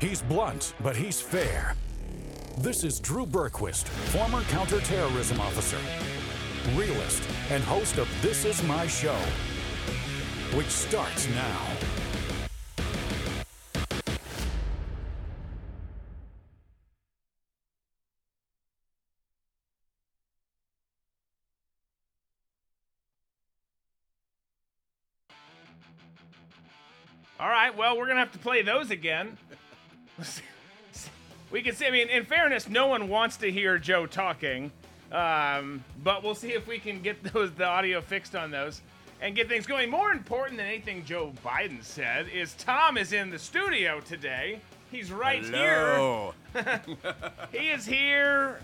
He's blunt, but he's fair. This is Drew Berquist, former counterterrorism officer, realist, and host of This Is My Show, which starts now. All right, well, we're gonna have to play those again. we can see. I mean, in fairness, no one wants to hear Joe talking, um, but we'll see if we can get those the audio fixed on those and get things going. More important than anything Joe Biden said is Tom is in the studio today. He's right Hello. here. he is here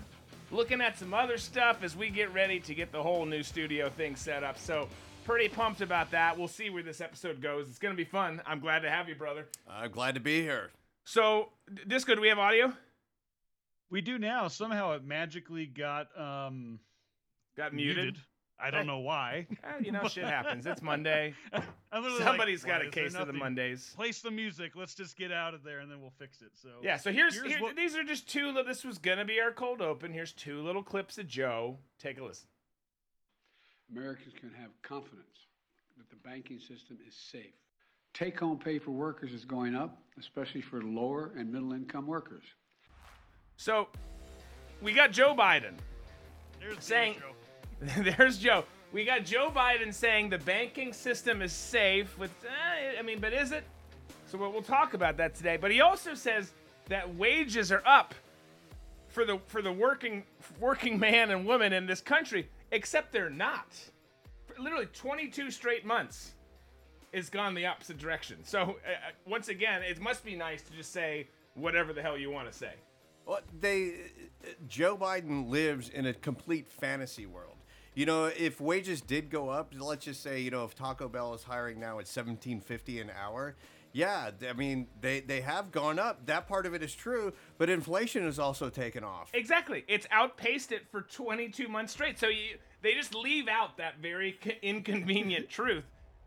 looking at some other stuff as we get ready to get the whole new studio thing set up. So, pretty pumped about that. We'll see where this episode goes. It's going to be fun. I'm glad to have you, brother. I'm glad to be here. So, D- Disco, do we have audio? We do now. Somehow it magically got um Got muted. I don't know why. Eh, you know, shit happens. It's Monday. I literally like, got a case of the? Mondays. Place the music. Let's just get out of there and then we'll fix it. So Yeah, so here's, Here's here, what- these are just two. li- This was gonna be our cold open. Here's two little clips of Joe. Take a listen. Americans can have confidence that the banking system is safe. Take home pay for workers is going up, especially for lower and middle income workers. So, we got Joe Biden there's the saying, intro. "There's Joe." We got Joe Biden saying the banking system is safe. With, eh, I mean, but is it? So we'll, we'll talk about that today. But he also says that wages are up for the for the working working man and woman in this country, except they're not. For literally 22 straight months has gone the opposite direction. So uh, uh, once again, it must be nice to just say whatever the hell you want to say. Well, they Joe Biden lives in a complete fantasy world. You know, if wages did go up, let's just say, you know, if Taco Bell is hiring now at seventeen fifty an hour, yeah, I mean, they they have gone up. That part of it is true, but inflation has also taken off. Exactly. It's outpaced it for 22 months straight. So you, they just leave out that very inconvenient truth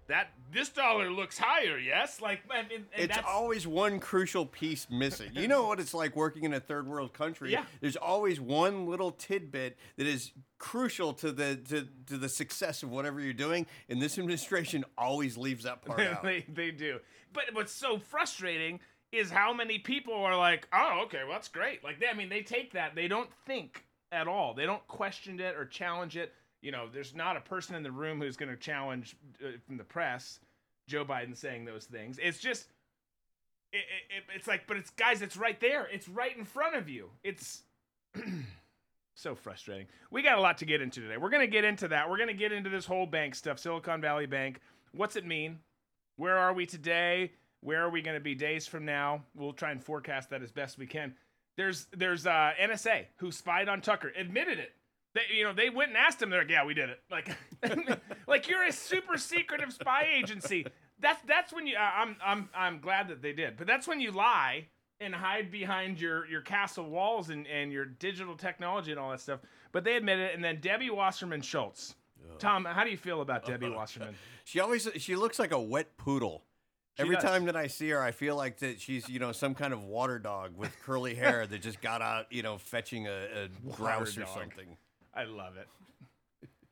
that this dollar looks higher, yes? Like, and, and It's that's, always one crucial piece missing. You know what it's like working in a third world country. Yeah. There's always one little tidbit that is crucial to the to, to the success of whatever you're doing, and this administration always leaves that part out. they, they do. But what's so frustrating is how many people are like, oh, okay, well, that's great. Like, they, I mean, they take that, they don't think at all. They don't question it or challenge it. You know, there's not a person in the room who's going to challenge uh, from the press Joe Biden saying those things. It's just, it, it, it- it's like, but it's guys, it's right there. It's right in front of you. It's so frustrating. We got a lot to get into today. We're going to get into that. We're going to get into this whole bank stuff, Silicon Valley Bank. What's it mean? Where are we today? Where are we going to be days from now? We'll try and forecast that as best we can. There's there's uh, NSA who spied on Tucker, admitted it. They you know they went and asked him. They're like, yeah, we did it. Like like you're a super secretive spy agency. That's that's when you. Uh, I'm I'm I'm glad that they did, but that's when you lie and hide behind your your castle walls and and your digital technology and all that stuff. But they admit it, and then Debbie Wasserman Schultz. Tom, how do you feel about Debbie Wasserman? She always she looks like a wet poodle. Every does. time that I see her, I feel like that she's you know some kind of water dog with curly hair that just got out you know fetching a, a grouse or something. I love it.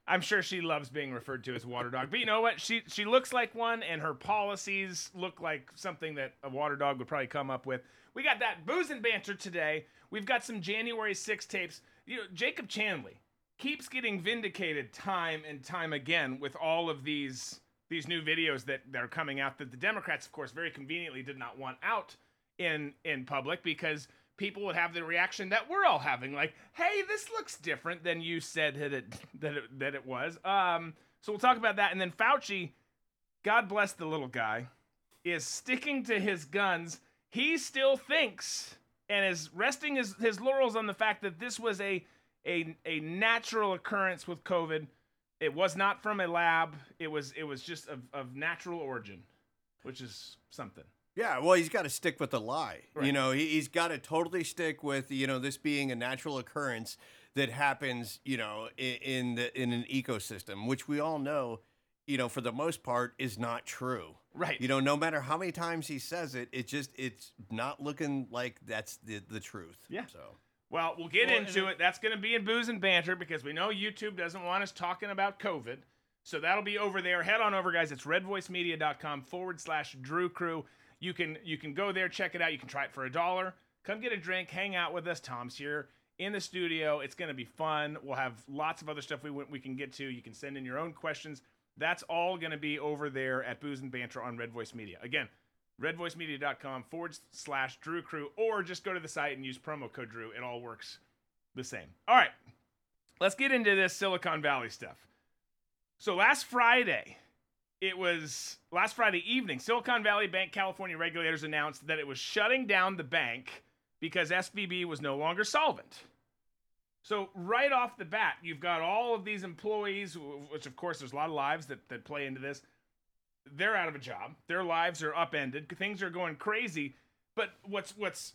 I'm sure she loves being referred to as water dog. But you know what? She she looks like one and her policies look like something that a water dog would probably come up with. We got that booze and banter today. We've got some January 6 tapes. You know, Jacob Chansley keeps getting vindicated time and time again with all of these these new videos that, are coming out that the Democrats, of course, very conveniently did not want out in in public because people would have the reaction that we're all having, like, "Hey, this looks different than you said that it that it, that it was." Um, so we'll talk about that, and then Fauci, God bless the little guy, is sticking to his guns. He still thinks and is resting his, his laurels on the fact that this was a a a natural occurrence with COVID. It was not from a lab. It was it was just of, of natural origin, which is something. Yeah, well, he's got to stick with the lie. Right. You know, he, he's got to totally stick with you know this being a natural occurrence that happens. You know, in, in the in an ecosystem, which we all know you know, for the most part, is not true. Right. You know, no matter how many times he says it, it just it's not looking like that's the the truth. Yeah. So Well, we'll get Well, into it- it. That's going to be in booze and banter because we know YouTube doesn't want us talking about COVID. So that'll be over there. Head on over, guys. It's redvoicemedia.com forward slash Drew Crew. You can you can go there, check it out. You can try it for a dollar. Come get a drink, hang out with us. Tom's here in the studio. It's going to be fun. We'll have lots of other stuff we we can get to. You can send in your own questions. That's all going to be over there at Booze and Banter on Red Voice Media. Again, redvoicemedia.com forward slash Drew Crew, or just go to the site and use promo code Drew. It all works the same. All right, let's get into this Silicon Valley stuff. So last Friday, it was last Friday evening, Silicon Valley Bank California regulators announced that it was shutting down the bank because SVB was no longer solvent. So right off the bat, you've got all of these employees, which of course there's a lot of lives that, that play into this. They're out of a job. Their lives are upended. Things are going crazy. But what's what's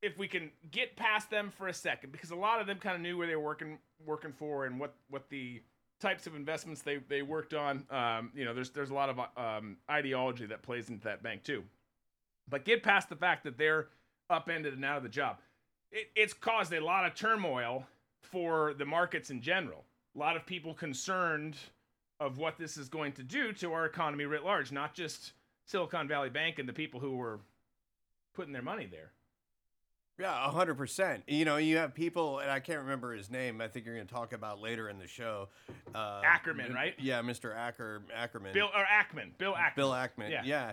if we can get past them for a second, because a lot of them kind of knew where they were working working for and what what the types of investments they they worked on. Um, you know, there's there's a lot of um, ideology that plays into that bank too. But get past the fact that they're upended and out of the job. It, it's caused a lot of turmoil for the markets in general. A lot of people concerned of what this is going to do to our economy writ large, not just Silicon Valley Bank and the people who were putting their money there. Yeah, hundred percent. You know, you have people, and I can't remember his name. I think you're going to talk about later in the show. Uh, Ackerman, right? Yeah, Mr. Acker Ackerman. Bill or Ackman, Bill Ackman. Bill Ackman. Yeah. Yeah.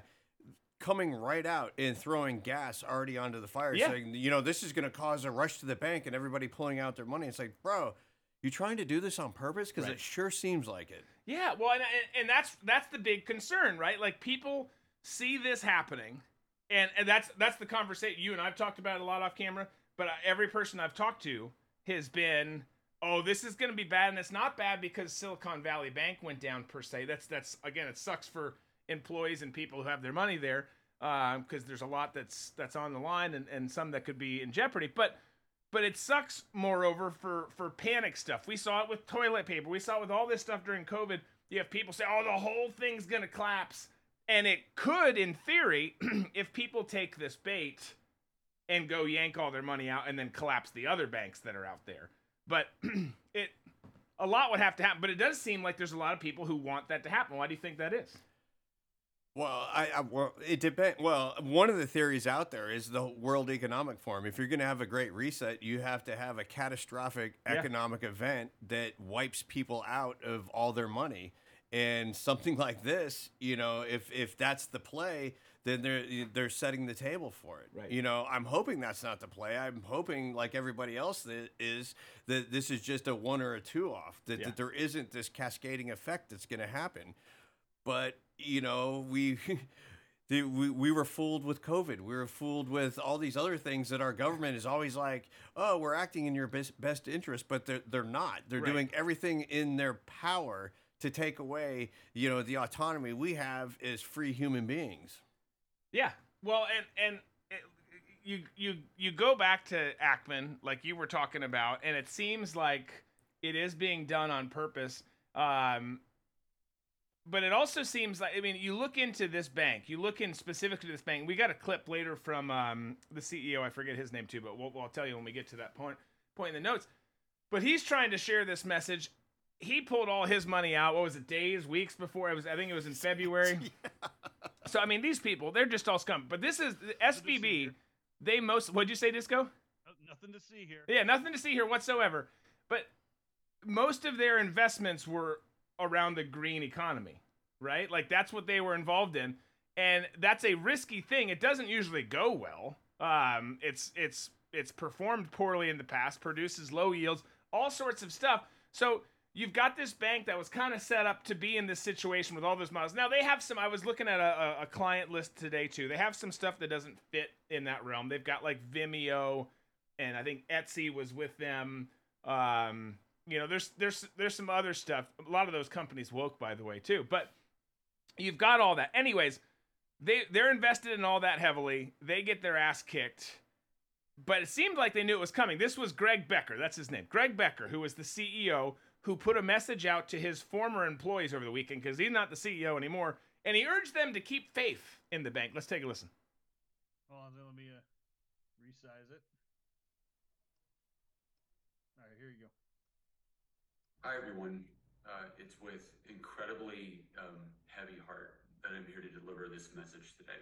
Coming right out and throwing gas already onto the fire, Yeah. saying, you know, this is going to cause a rush to the bank and everybody pulling out their money. It's like, bro, you trying to do this on purpose? Because Right. it sure seems like it. Yeah, well, and, and, and that's that's the big concern, right? Like people see this happening, and, and that's that's the conversation. You and I've talked about a lot off camera, but every person I've talked to has been, "Oh, this is going to be bad," and it's not bad because Silicon Valley Bank went down per se. That's that's again, it sucks for employees and people who have their money there um, because there's a lot that's that's on the line and, and some that could be in jeopardy, but. But it sucks, moreover, for for panic stuff. We saw it with toilet paper. We saw it with all this stuff during COVID. You have people say, "Oh, the whole thing's gonna collapse," and it could, in theory, if people take this bait and go yank all their money out and then collapse the other banks that are out there. But it, a lot would have to happen. But it does seem like there's a lot of people who want that to happen. Why do you think that is? Well, I, I well, it depends. Well, one of the theories out there is the World Economic Forum. If you're going to have a great reset, you have to have a catastrophic Yeah. economic event that wipes people out of all their money. And something like this, you know, if if that's the play, then they're they're setting the table for it. Right. You know, I'm hoping that's not the play. I'm hoping, like everybody else, that is that this is just a one or a two off. That, Yeah. that there isn't this cascading effect that's going to happen but you know we we, we were fooled with covid we were fooled with all these other things that our government is always like oh we're acting in your best, best interest but they're, they're not they're Right. doing everything in their power to take away you know the autonomy we have as free human beings Yeah. Well, and and it, you you you go back to Ackman, like you were talking about, and it seems like it is being done on purpose. Um, but it also seems like I mean, you look into this bank, you look in specifically to this bank. We got a clip later from um, the CEO. I forget his name too, but we'll, we'll tell you when we get to that point point in the notes. But he's trying to share this message. He pulled all his money out. What was it? Days, weeks before it was. I think it was in February. yeah. So I mean, these people, they're just all scum. But this is the SVB. They most. What'd you say, Disco? No- Nothing to see here. Yeah, nothing to see here whatsoever. But most of their investments were around the green economy, right? Like that's what they were involved in, and that's a risky thing. It doesn't usually go well. Um, it's it's it's performed poorly in the past, produces low yields, all sorts of stuff. So you've got this bank that was kind of set up to be in this situation with all those models. Now they have some. I was looking at a, a, client list today too. They have some stuff that doesn't fit in that realm. They've got like Vimeo, and I think Etsy was with them. Um, you know, there's there's there's some other stuff. A lot of those companies woke, by the way, too. But you've got all that. Anyways, they they're invested in all that heavily. They get their ass kicked. But it seemed like they knew it was coming. This was Greg Becker. That's his name. Greg Becker, who was the CEO, who put a message out to his former employees over the weekend because he's not the CEO anymore, and he urged them to keep faith in the bank. Let's take a listen. Hold on, let me uh, resize it. All right, here you go. Hi, everyone. Uh, it's with incredibly um, heavy heart that I'm here to deliver this message today.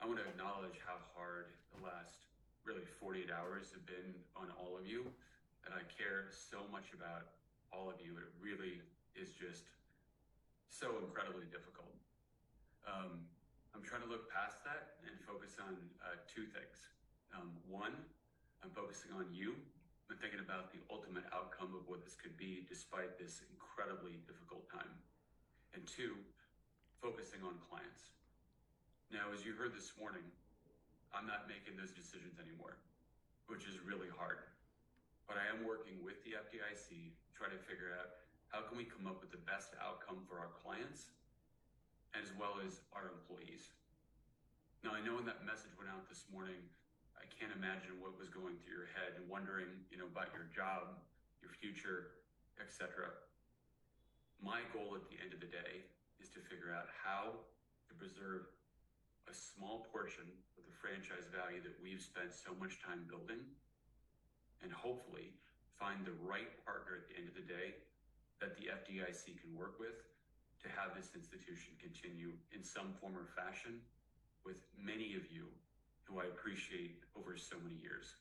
I want to acknowledge how hard the last really 48 hours have been on all of you, and I care so much about all of you. It really is just so incredibly difficult. Um, I'm trying to look past that and focus on uh, two things. Um, one, I'm focusing on you I'm thinking about the ultimate outcome of what this could be despite this incredibly difficult time. And two, focusing on clients. Now, as you heard this morning, I'm not making those decisions anymore, which is really hard. But I am working with the FDIC, to try to figure out how can we come up with the best outcome for our clients as well as our employees. Now, I know when that message went out this morning, I can't imagine what was going through your head and wondering, you know, about your job, your future, etc. My goal at the end of the day is to figure out how to preserve a small portion of the franchise value that we've spent so much time building and hopefully find the right partner at the end of the day that the FDIC can work with to have this institution continue in some form or fashion with many of you who I appreciate over so many years.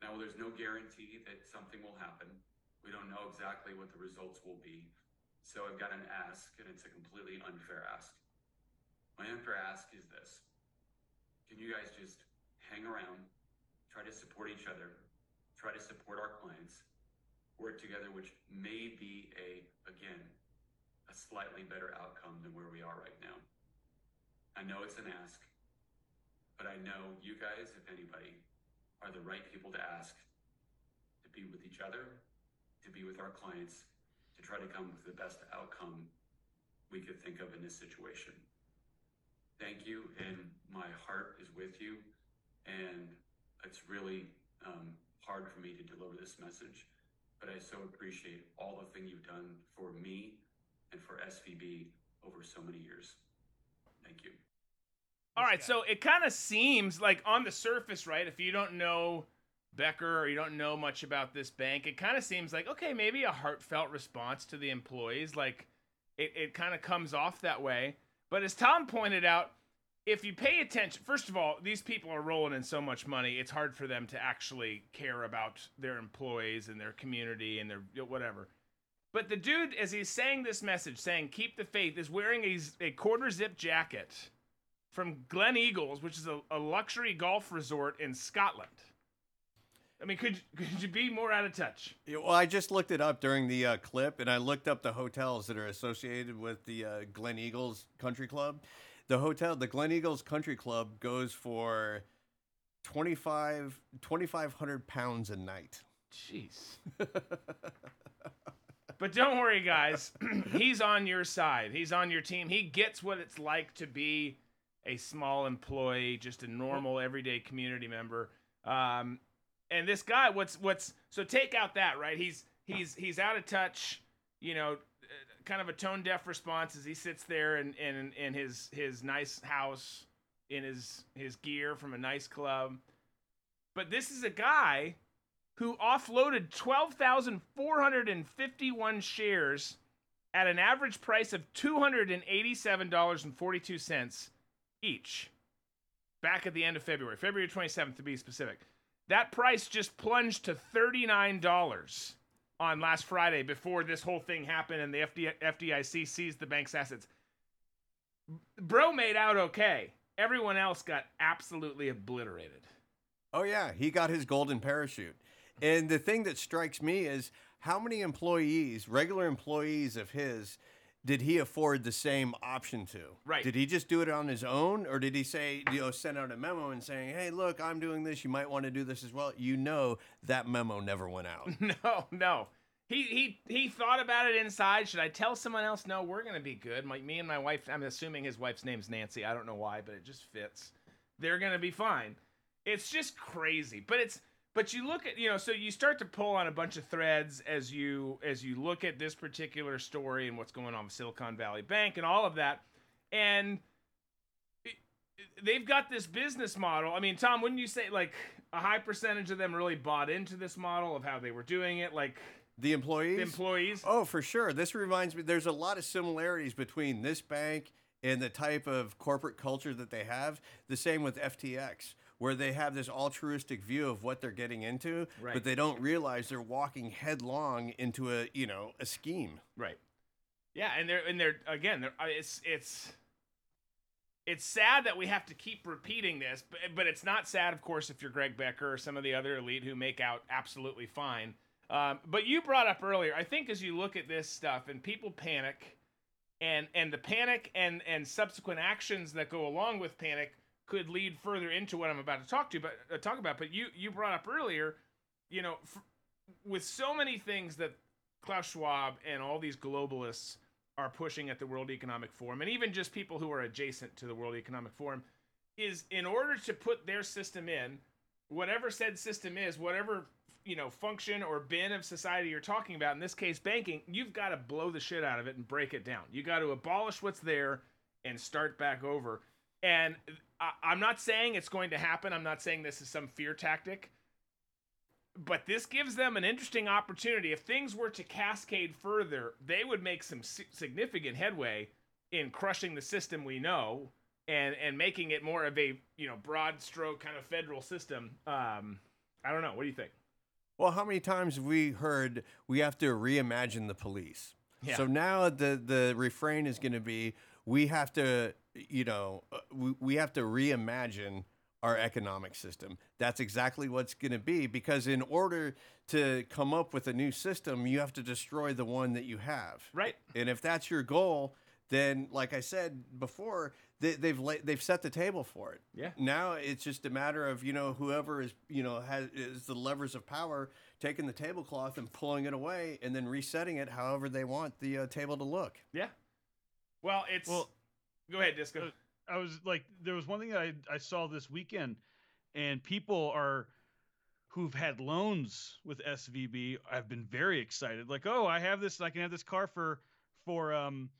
Now, there's no guarantee that something will happen. We don't know exactly what the results will be. So I've got an ask, and it's a completely unfair ask. My unfair ask is this Can you guys just hang around, try to support each other, try to support our clients, work together, which may be a, again, a slightly better outcome than where we are right now. I know it's an ask, but I know you guys, if anybody, are the right people to ask to be with each other, to be with our clients, to try to come with the best outcome we could think of in this situation. Thank you, and my heart is with you, and it's really um, hard for me to deliver this message, but I so appreciate all the thing you've done for me and for SVB over so many years. Thank you. All right, so it kind of seems like on the surface, right? If you don't know Becker or you don't know much about this bank, it kind of seems like okay, maybe a heartfelt response to the employees. Like it, it kind of comes off that way. But as Tom pointed out, if you pay attention, first of all, these people are rolling in so much money, it's hard for them to actually care about their employees and their community and their whatever. But the dude, as he's saying this message, saying "Keep the faith," is wearing a, a quarter zip jacket from Gleneagles, which is a, a luxury golf resort in Scotland. I mean, could could you be more out of touch? Yeah, well, I just looked it up during the uh, clip, and I looked up the hotels that are associated with the uh, Gleneagles Country Club. The hotel, the Gleneagles Country Club, goes for 25 2,500 pounds a night. Jeez. but don't worry, guys. He's on your side. He's on your team. He gets what it's like to be a small employee, just a normal everyday community member. Um, and this guy, what's what's so take out that right? He's he's he's out of touch. You know, kind of a tone deaf response as he sits there in in, in his his nice house in his his gear from a nice club. But this is a guy who offloaded 12,451 shares at an average price of $287.42 each back at the end of February, February 27th to be specific. That price just plunged to $39 on last Friday before this whole thing happened and the FDIC seized the bank's assets. Bro made out okay. Everyone else got absolutely obliterated. Oh, yeah. He got his golden parachute. And the thing that strikes me is how many employees, regular employees of his, did he afford the same option to? Right. Did he just do it on his own, or did he say, you know, send out a memo and saying, "Hey, look, I'm doing this. You might want to do this as well." You know, that memo never went out. no, no. He he he thought about it inside. Should I tell someone else? No, we're gonna be good. My, me and my wife. I'm assuming his wife's name's Nancy. I don't know why, but it just fits. They're gonna be fine. It's just crazy, but it's but you look at you know so you start to pull on a bunch of threads as you as you look at this particular story and what's going on with Silicon Valley Bank and all of that and it- they've got this business model I mean Tom wouldn't you say like a high percentage of them really bought into this model of how they were doing it like The employees. the employees Oh, for sure. This reminds me. There's a lot of similarities between this bank and the type of corporate culture that they have. The same with FTX, where they have this altruistic view of what they're getting into, Right. but they don't realize they're walking headlong into a you know a scheme. Right. Yeah, and they're and they're again, they're, uh, it's it's it's sad that we have to keep repeating this, but but it's not sad, of course, if you're Greg Becker or some of the other elite who make out absolutely fine. Um, but you brought up earlier, I think, as you look at this stuff and people panic, and and the panic and and subsequent actions that go along with panic could lead further into what I'm about to talk to, but uh, talk about. But you you brought up earlier, you know, f- with so many things that Klaus Schwab and all these globalists are pushing at the World Economic Forum, and even just people who are adjacent to the World Economic Forum, is in order to put their system in, whatever said system is, whatever you know function or bin of society you're talking about, in this case banking, you've got to blow the shit out of it and break it down. You got to abolish what's there and start back over. And I, I'm not saying it's going to happen. I'm not saying this is some fear tactic but this gives them an interesting opportunity. If things were to cascade further, they would make some si- significant headway in crushing the system we know and and making it more of a you know broad stroke kind of federal system. Um, I don't know. What do you think? Well, how many times have we heard we have to reimagine the police? Yeah. So now the the refrain is going to be we have to you know uh, we, we have to reimagine our economic system. That's exactly what's going to be because in order to come up with a new system, you have to destroy the one that you have. Right. And if that's your goal, then like I said before, they, they've la- they've set the table for it. Yeah. Now it's just a matter of you know whoever is you know has is the levers of power taking the tablecloth and pulling it away and then resetting it however they want the uh, table to look. Yeah. Well, it's. Well, go ahead, Disco. I was like, there was one thing that I, I saw this weekend, and people are who've had loans with SVB I've been very excited. Like, oh, I have this, I can have this car for for um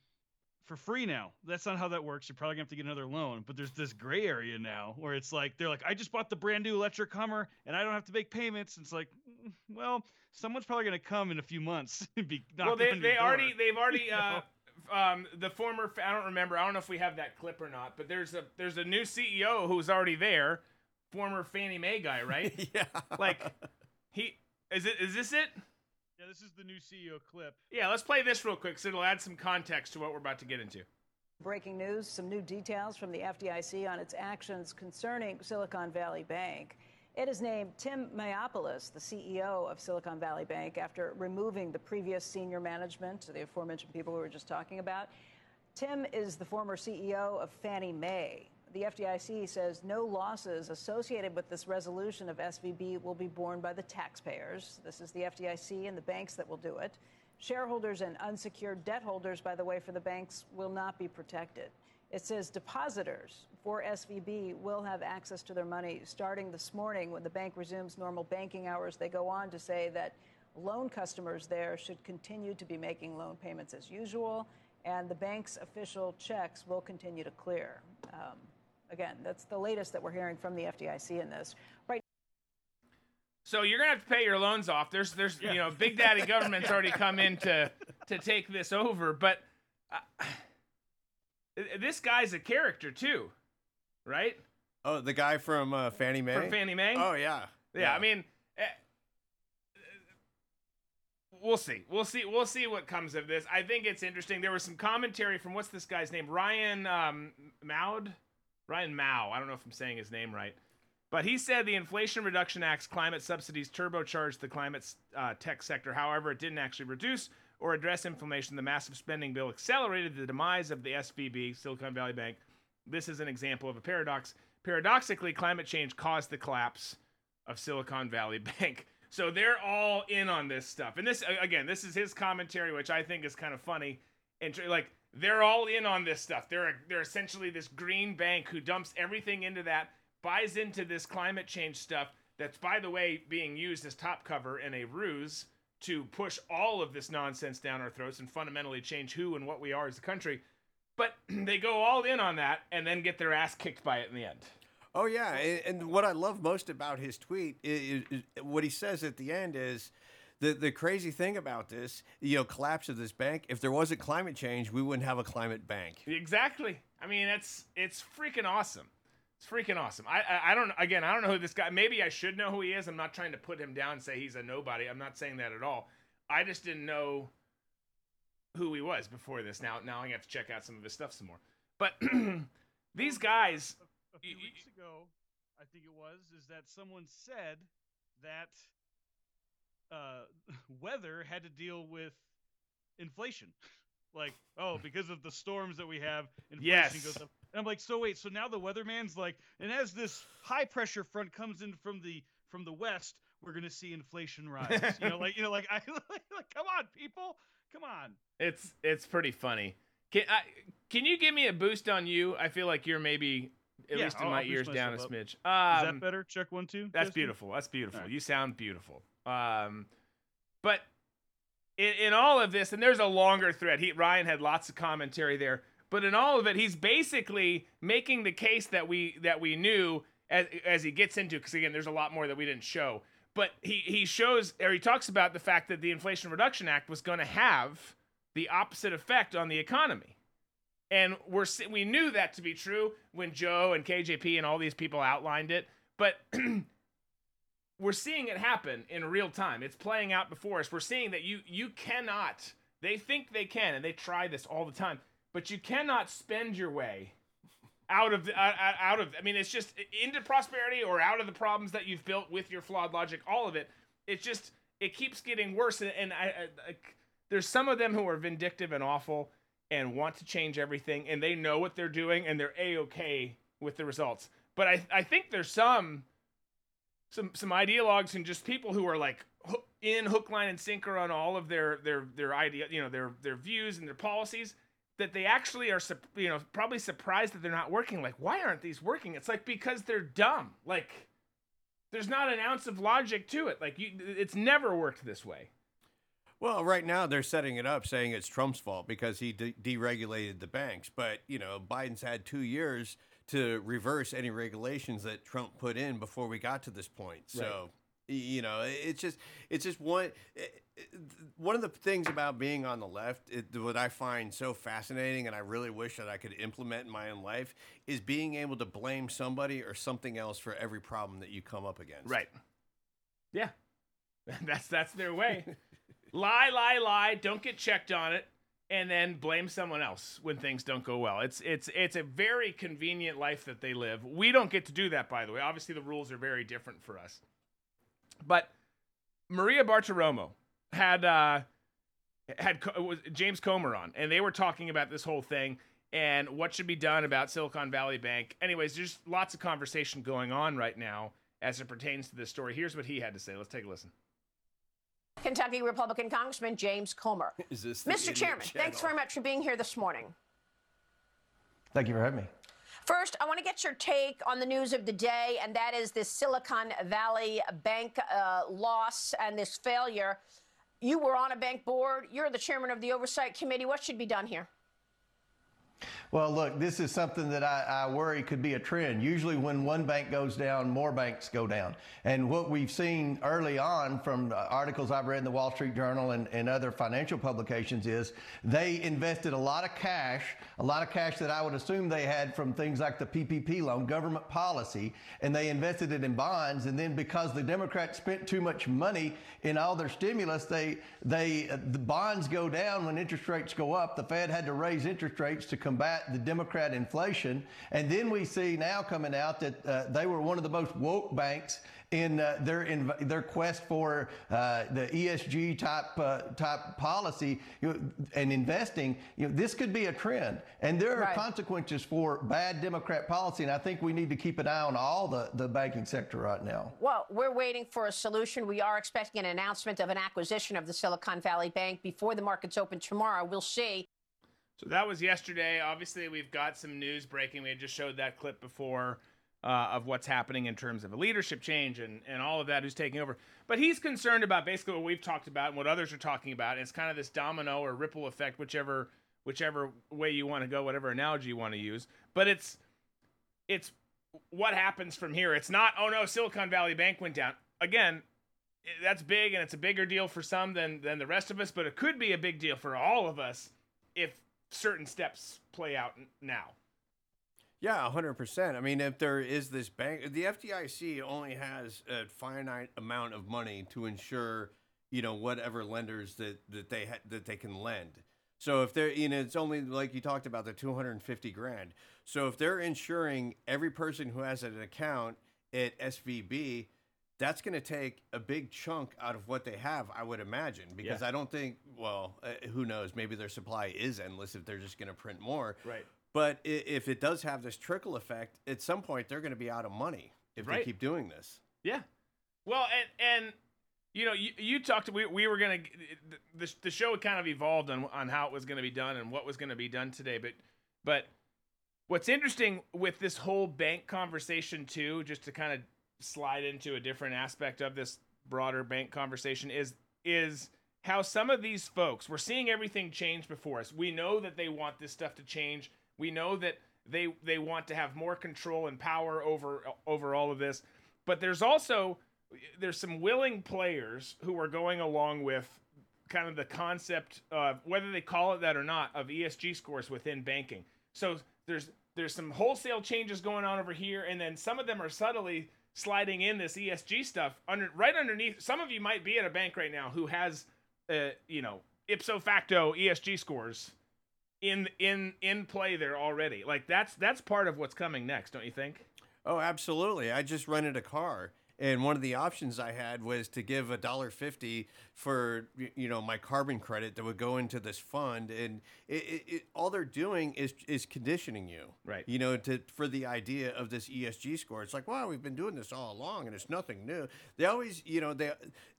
for free now. That's not how that works. You're probably gonna have to get another loan. But there's this gray area now where it's like they're like, I just bought the brand new electric Hummer and I don't have to make payments. It's like, mm, well, someone's probably gonna come in a few months and be well, they they door. already they've already uh, um, the former I don't remember I don't know if we have that clip or not, but there's a there's a new CEO who's already there, former Fannie Mae guy, right? yeah. like he is it is this it? Yeah, this is the new CEO clip. Yeah, let's play this real quick so it'll add some context to what we're about to get into. Breaking news some new details from the FDIC on its actions concerning Silicon Valley Bank. It has named Tim Mayopoulos the CEO of Silicon Valley Bank after removing the previous senior management, the aforementioned people we were just talking about. Tim is the former CEO of Fannie Mae. The FDIC says no losses associated with this resolution of SVB will be borne by the taxpayers. This is the FDIC and the banks that will do it. Shareholders and unsecured debt holders, by the way, for the banks will not be protected. It says depositors for SVB will have access to their money starting this morning when the bank resumes normal banking hours. They go on to say that loan customers there should continue to be making loan payments as usual, and the bank's official checks will continue to clear. Um, again, that's the latest that we're hearing from the FDIC in this. Right So you're gonna have to pay your loans off. There's there's you know Big Daddy government's already come in to to take this over, but uh, this guy's a character too, right? Oh, the guy from uh, Fannie Mae. From Fannie Mae. Oh yeah. Yeah, I mean, eh, we'll see. We'll see. We'll see what comes of this. I think it's interesting. There was some commentary from what's this guy's name? Ryan um, Maud? Ryan Maue. I don't know if I'm saying his name right. But he said the Inflation Reduction Act's climate subsidies turbocharged the climate uh, tech sector. However, it didn't actually reduce or address inflation. The massive spending bill accelerated the demise of the SVB, Silicon Valley Bank. This is an example of a paradox. Paradoxically, climate change caused the collapse of Silicon Valley Bank. So they're all in on this stuff. And this again, this is his commentary, which I think is kind of funny. And like they're all in on this stuff. They're they're essentially this green bank who dumps everything into that, buys into this climate change stuff, that's by the way being used as top cover in a ruse to push all of this nonsense down our throats and fundamentally change who and what we are as a country. But they go all in on that and then get their ass kicked by it in the end. Oh yeah, and, and what I love most about his tweet is, is, what he says at the end is the the crazy thing about this, you know, collapse of this bank. If there wasn't climate change, we wouldn't have a climate bank. Exactly. I mean, it's it's freaking awesome. It's freaking awesome. I, I I don't again. I don't know who this guy. Maybe I should know who he is. I'm not trying to put him down and say he's a nobody. I'm not saying that at all. I just didn't know who he was before this. Now now I have to check out some of his stuff some more. But these guys a few weeks ago, I think it was, is that someone said that uh, weather had to deal with inflation. like, oh, because of the storms that we have, inflation Yes. goes up. And I'm like, so wait, so now the weatherman's like, and as this high pressure front comes in from the from the west, we're gonna see inflation rise. you know, like you know, like I like, come on, people, come on. it's it's pretty funny. Can I, can you give me a boost on you? I feel like you're maybe at Yeah, least in I'll- my ears down a smidge. Is Um, that better? Check one, two. That's Justin? beautiful. That's beautiful. Alright. You sound beautiful. Um, but in, in all of this, and there's a longer thread. He Ryan had lots of commentary there, but in all of it, he's basically making the case that we that we knew as as he gets into. Because again, there's a lot more that we didn't show. But he he shows or he talks about the fact that the Inflation Reduction Act was going to have the opposite effect on the economy. And we're we knew that to be true when Joe and KJP and all these people outlined it, but we're seeing it happen in real time. It's playing out before us. We're seeing that you you cannot. They think they can, and they try this all the time, but you cannot spend your way out of the, out, out- out of. I mean, it's just into prosperity or out of the problems that you've built with your flawed logic. All of it. It's just it keeps getting worse, and, and I, I, I there's some of them who are vindictive and awful and want to change everything, and they know what they're doing, and they're a okay with the results. But I I think there's some some some ideologues and just people who are like in hook line and sinker on all of their their their idea you know their their views and their policies that they actually are you know probably surprised that they're not working. Like why aren't these working? It's like because they're dumb. Like there's not an ounce of logic to it. Like you it's never worked this way. Well, right now they're setting it up, saying it's Trump's fault because he de- deregulated the banks. But you know, Biden's had two years to reverse any regulations that Trump put in before we got to this point. So, y you know, it's just it's just one it- one of the things about being on the left. It, what I find so fascinating, and I really wish that I could implement in my own life, is being able to blame somebody or something else for every problem that you come up against. right. Yeah. That's that's their way. Lie lie lie. Don't get checked on it. And then blame someone else when things don't go well. It's it's it's a very convenient life that they live. We don't get to do that by the way. Obviously the rules are very different for us. But maria bartiromo had uh had was james comer on and they were talking about this whole thing and what should be done about silicon valley bank anyways there's lots of conversation going on right now as it pertains to this story here's what he had to say let's take a listen Kentucky Republican Congressman James Comer. Is this the Mr. idiot Chairman, thanks very much for being here this morning. Thank you for having me. First, I want to get your take on the news of the day, and that is this Silicon Valley Bank uh, loss and this failure. You were on a bank board. You're the chairman of the oversight committee. What should be done here? Well, look, this is something that I, I worry could be a trend. Usually, when one bank goes down, more banks go down. And what we've seen early on from uh, articles I've read in the Wall Street Journal and, and other financial publications is they invested a lot of cash, a lot of cash that I would assume they had from things like the PPP loan, government policy, and they invested it in bonds. And then because the Democrats spent too much money in all their stimulus, they they uh, the bonds go down when interest rates go up. The Fed had to raise interest rates to combat the Democrat inflation, and then we see now coming out that uh, they were one of the most woke banks in uh, their in their quest for uh, the ESG type uh, type policy you know, and investing. You know, this could be a trend, and there are Right. consequences for bad Democrat policy. And I think we need to keep an eye on all the the banking sector right now. Well, we're waiting for a solution. We are expecting an announcement of an acquisition of the Silicon Valley Bank before the markets open tomorrow. We'll see. So that was yesterday. Obviously, we've got some news breaking. We had just showed that clip before. uh, of what's happening in terms of a leadership change and, and all of that who's taking over. But he's concerned about basically what we've talked about and what others are talking about. And it's kind of this domino or ripple effect, whichever whichever way you want to go, whatever analogy you want to use. But it's it's what happens from here. It's not oh no, Silicon Valley Bank went down again. That's big and it's a bigger deal for some than than the rest of us, but it could be a big deal for all of us if certain steps play out now. Yeah, hundred percent. I mean, if there is this bank, the FDIC only has a finite amount of money to ensure, you know, whatever lenders that that they ha- that they can lend. So if they're, you know, it's only like you talked about the two hundred and fifty grand. So if they're insuring every person who has an account at SVB, that's going to take a big chunk out of what they have, I would imagine, because Yeah. I don't think, well, uh, who knows? Maybe their supply is endless if they're just going to print more. Right. But i- if it does have this trickle effect, at some point they're going to be out of money if Right. they keep doing this. Yeah. Well, and and you know, you, you talked. We, we were gonna the, the show kind of evolved on on how it was going to be done and what was going to be done today. But but what's interesting with this whole bank conversation too, just to kind of slide into a different aspect of this broader bank conversation is is how some of these folks we're seeing everything change before us. We know that they want this stuff to change. We know that they they want to have more control and power over over all of this. But there's also there's some willing players who are going along with kind of the concept of whether they call it that or not of ESG scores within banking. So there's there's some wholesale changes going on over here, and then some of them are subtly sliding in this ESG stuff under right underneath. Some of you might be at a bank right now who has, uh, you know, ipso facto ESG scores in in in play there already. Like that's that's part of what's coming next, don't you think? Oh, absolutely. I just rented a car. And one of the options I had was to give a dollar fifty for you know my carbon credit that would go into this fund, and it, it, it, all they're doing is is conditioning you, Right. You know, to for the idea of this ESG score. It's like, wow, we've been doing this all along, and it's nothing new. They always, you know, they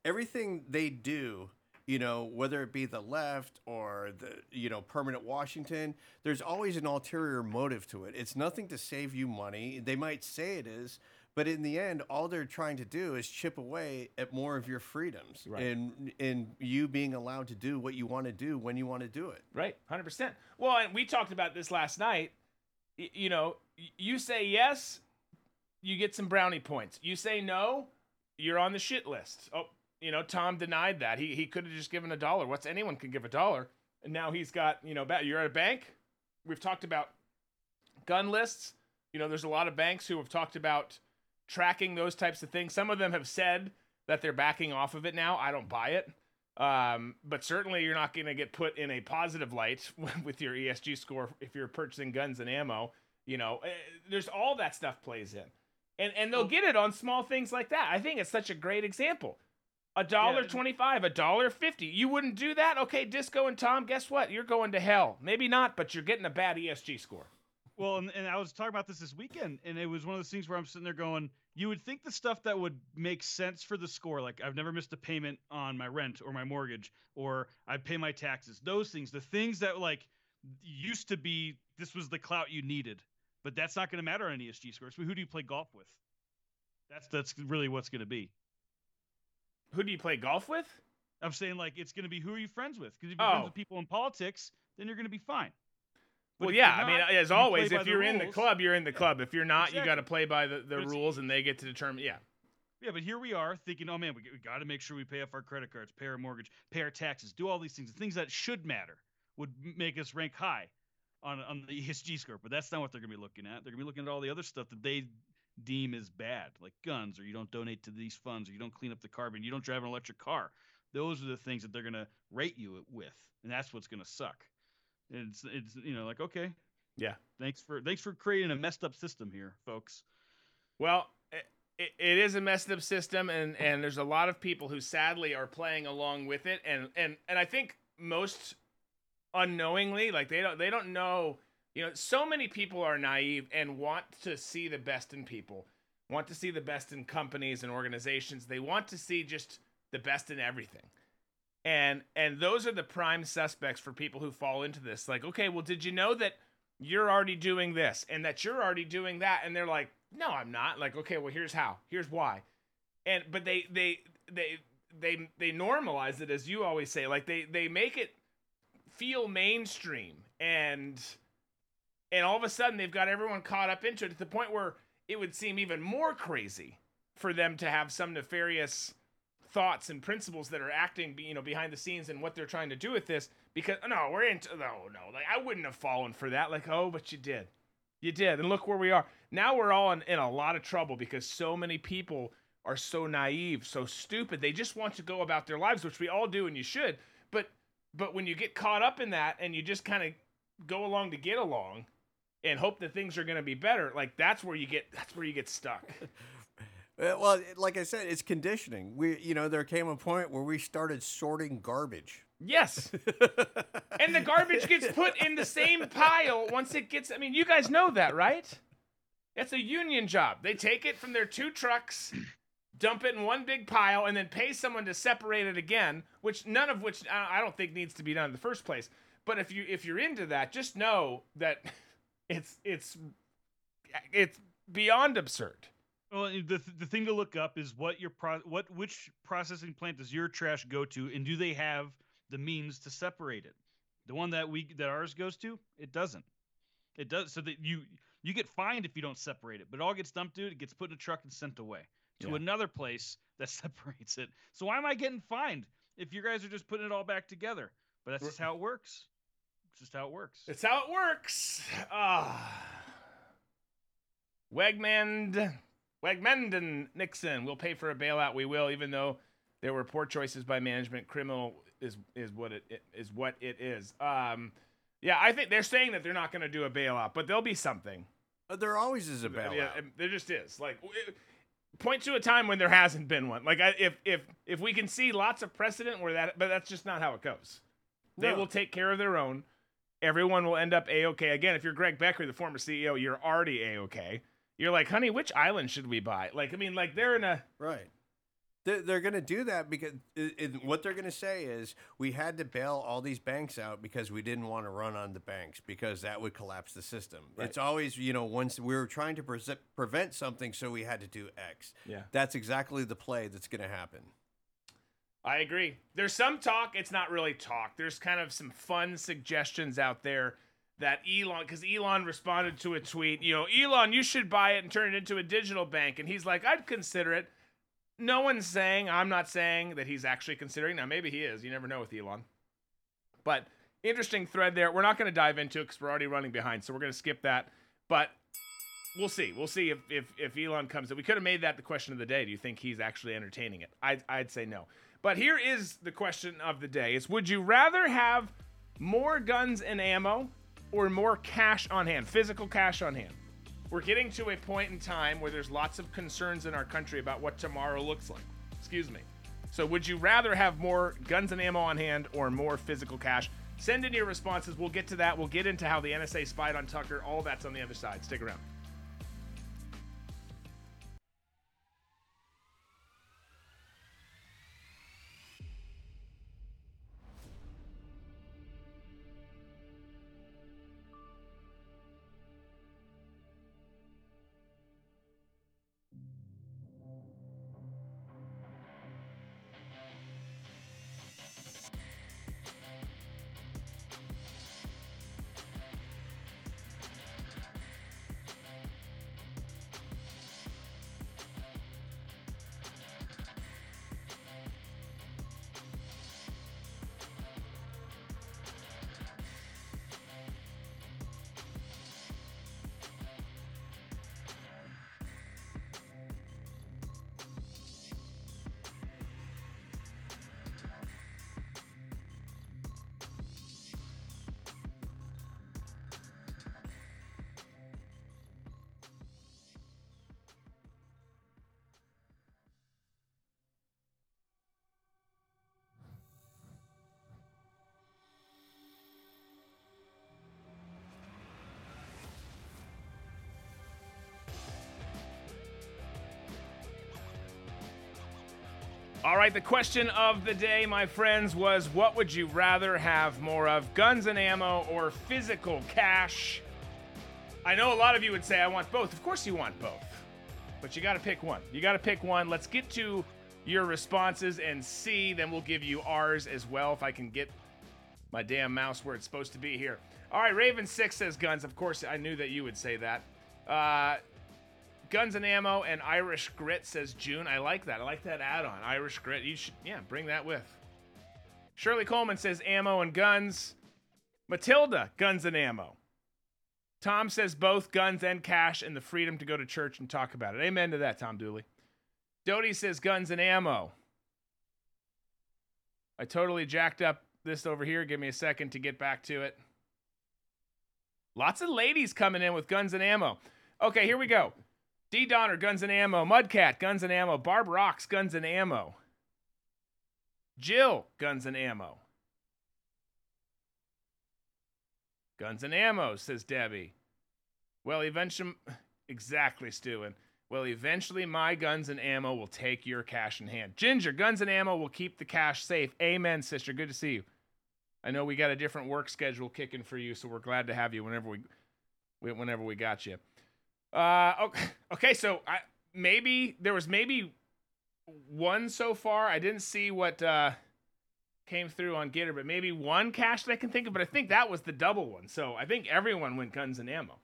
everything they do you know, whether it be the left or the, you know, permanent Washington, there's always an ulterior motive to it. It's nothing to save you money. They might say it is, but in the end, all they're trying to do is chip away at more of your freedoms Right. and and you being allowed to do what you want to do when you want to do it. Right, hundred percent. Well, and we talked about this last night. Y- you know, you say yes, you get some brownie points. You say no, you're on the shit list. Oh, you know, Tom denied that. He he could have just given a dollar. What's anyone can give a dollar, and now he's got you know. ba- You're at a bank. We've talked about gun lists. You know, there's a lot of banks who have talked about tracking those types of things. Some of them have said that they're backing off of it now. I don't buy it. Um, but certainly you're not going to get put in a positive light with your ESG score if you're purchasing guns and ammo. You know, eh, there's all that stuff plays in, and and they'll get it on small things like that. I think it's such a great example. A dollar Yeah. twenty-five, a dollar fifty. You wouldn't do that, okay? Disco and Tom, guess what? You're going to hell. Maybe not, but you're getting a bad ESG score. Well, and, and I was talking about this this weekend, and it was one of those things where I'm sitting there going, you would think the stuff that would make sense for the score, like I've never missed a payment on my rent or my mortgage, or I pay my taxes, those things, the things that like used to be, this was the clout you needed, but that's not going to matter on ESG scores. But who do you play golf with? That's that's really what's going to be. Who do you play golf with? I'm saying like it's going to be who are you friends with? Because if you're friends Oh. with people in politics, then you're going to be fine. But well, yeah. I mean, as always, if you're in the club, you're in the club. If you're not, you got to play by the, the rules, and they get to determine. Yeah. Yeah, but here we are thinking, oh man, we, we got to make sure we pay off our credit cards, pay our mortgage, pay our taxes, do all these things. The things that should matter would make us rank high on on the ESG score. But that's not what they're going to be looking at. They're going to be looking at all the other stuff that they deem as bad, like guns, or you don't donate to these funds, or you don't clean up the carbon, you don't drive an electric car. Those are the things that they're going to rate you with, and that's what's going to suck. It's it's you know like okay, Yeah. thanks for thanks for creating a messed up system here, folks. Well, it, it is a messed up system, and and there's a lot of people who sadly are playing along with it, and and and I think most unknowingly, like they don't they don't know. You know, so many people are naive and want to see the best in people, want to see the best in companies and organizations. They want to see just the best in everything. And and those are the prime suspects for people who fall into this. Like, okay, well, did you know that you're already doing this and that you're already doing that? And they're like, no, I'm not. Like, okay, well, here's how. Here's why. And but they they they they they normalize it as you always say. Like they they make it feel mainstream and and all of a sudden they've got everyone caught up into it to the point where it would seem even more crazy for them to have some nefarious thoughts and principles that are acting you know behind the scenes and what they're trying to do with this because no we're into no no like i wouldn't have fallen for that. Like oh but you did. You did. And look where we are. Now we're all in, in a lot of trouble because so many people are so naive so stupid. They just want to go about their lives which we all do and you should. But but when you get caught up in that and you just kind of go along to get along and hope that things are going to be better like that's where you get that's where you get stuck Eh, well, like I said, it's conditioning. We, you know, there came a point where we started sorting garbage. Yes. and the garbage gets put in the same pile once it gets. I mean, you guys know that, right? It's a union job. They take it from their two trucks, dump it in one big pile, and then pay someone to separate it again. Which none of which I I don't think needs to be done in the first place. But if you if you're into that, just know that it's it's it's beyond absurd. Well, the th- the thing to look up is what your pro- what which processing plant does your trash go to, and do they have the means to separate it? The one that we that ours goes to, it doesn't. It does so that you you get fined if you don't separate it, but it all gets dumped to it gets put in a truck and sent away to Yeah. another place that separates it. So why am I getting fined if you guys are just putting it all back together? But that's just how it works. It's just how it works. It's how it works. Ah. Wegmand, Wegmanden Nixon we'll pay for a bailout. We will, even though there were poor choices by management. Criminal is is what it it is what it is. Um, yeah, I think they're saying that they're not going to do a bailout, but there'll be something. Uh, There always is a bailout. Yeah, there just is. Like, point to a time when there hasn't been one. Like, I, if if if we can see lots of precedent where that, but that's just not how it goes. They No. will take care of their own. Everyone will end up a okay. Again, if you're Greg Becker, the former CEO, you're already a okay. You're like, honey, which island should we buy? Like, I mean, like they're in a Right. They're, they're going to do that because it, it- what they're going to say is we had to bail all these banks out because we didn't want to run on the banks because that would collapse the system. It's always, you know, once we were trying to pre- prevent something, so we had to do X. Yeah. That's exactly the play that's going to happen. I agree. There's some talk. It's not really talk. There's kind of some fun suggestions out there that Elon, because Elon responded to a tweet, you know, Elon, you should buy it and turn it into a digital bank. And he's like, I'd consider it. No one's saying, I'm not saying that he's actually considering. Now, maybe he is. You never know with Elon. But interesting thread there. We're not going to dive into it because we're already running behind. So we're going to skip that. But we'll see. We'll see if, if, if Elon comes. We could have made that the question of the day. Do you think he's actually entertaining it? I'd, I'd say no. But here is the question of the day: Is would you rather have more guns and ammo or more cash on hand, physical cash on hand? We're getting to a point in time where there's lots of concerns in our country about what tomorrow looks like. Excuse me. So, would you rather have more guns and ammo on hand or more physical cash? Send in your responses. We'll get to that. We'll get into how the NSA spied on Tucker. All that's on the other side. Stick around. All right, the question of the day, my friends, was what would you rather have more of, guns and ammo or physical cash? I know a lot of you would say, I want both. Of course, you want both. but you got to pick one. You got to pick one. Let's get to your responses and see. Then we'll give you ours as well if I can get my damn mouse where it's supposed to be here. All right, Raven Six says guns. Of course, I knew that you would say that. Uh, guns and ammo and Irish grit says June. I like that. I like that add-on. Irish grit. You should, yeah, bring that with. Shirley Coleman says ammo and guns. Matilda, guns and ammo. Tom says both guns and cash and the freedom to go to church and talk about it. Amen to that, Tom Dooley. Dodie says guns and ammo. I totally jacked up this over here. Give me a second to get back to it. Lots of ladies coming in with guns and ammo. Okay, here we go. D Donner, guns and ammo. Mudcat, guns and ammo. Barb Rocks, guns and ammo. Jill, guns and ammo. Guns and ammo, says Debbie. Well, eventually, exactly, Stewan. Well, eventually, my guns and ammo will take your cash in hand. Ginger, guns and ammo will keep the cash safe. Amen, sister. Good to see you. I know we got a different work schedule kicking for you, so we're glad to have you whenever we, whenever we got you. Uh, okay, okay. So I maybe there was maybe one so far. I didn't see what uh, came through on Gator, but maybe one cash that I can think of. But I think that was the double one. So I think everyone went guns and ammo.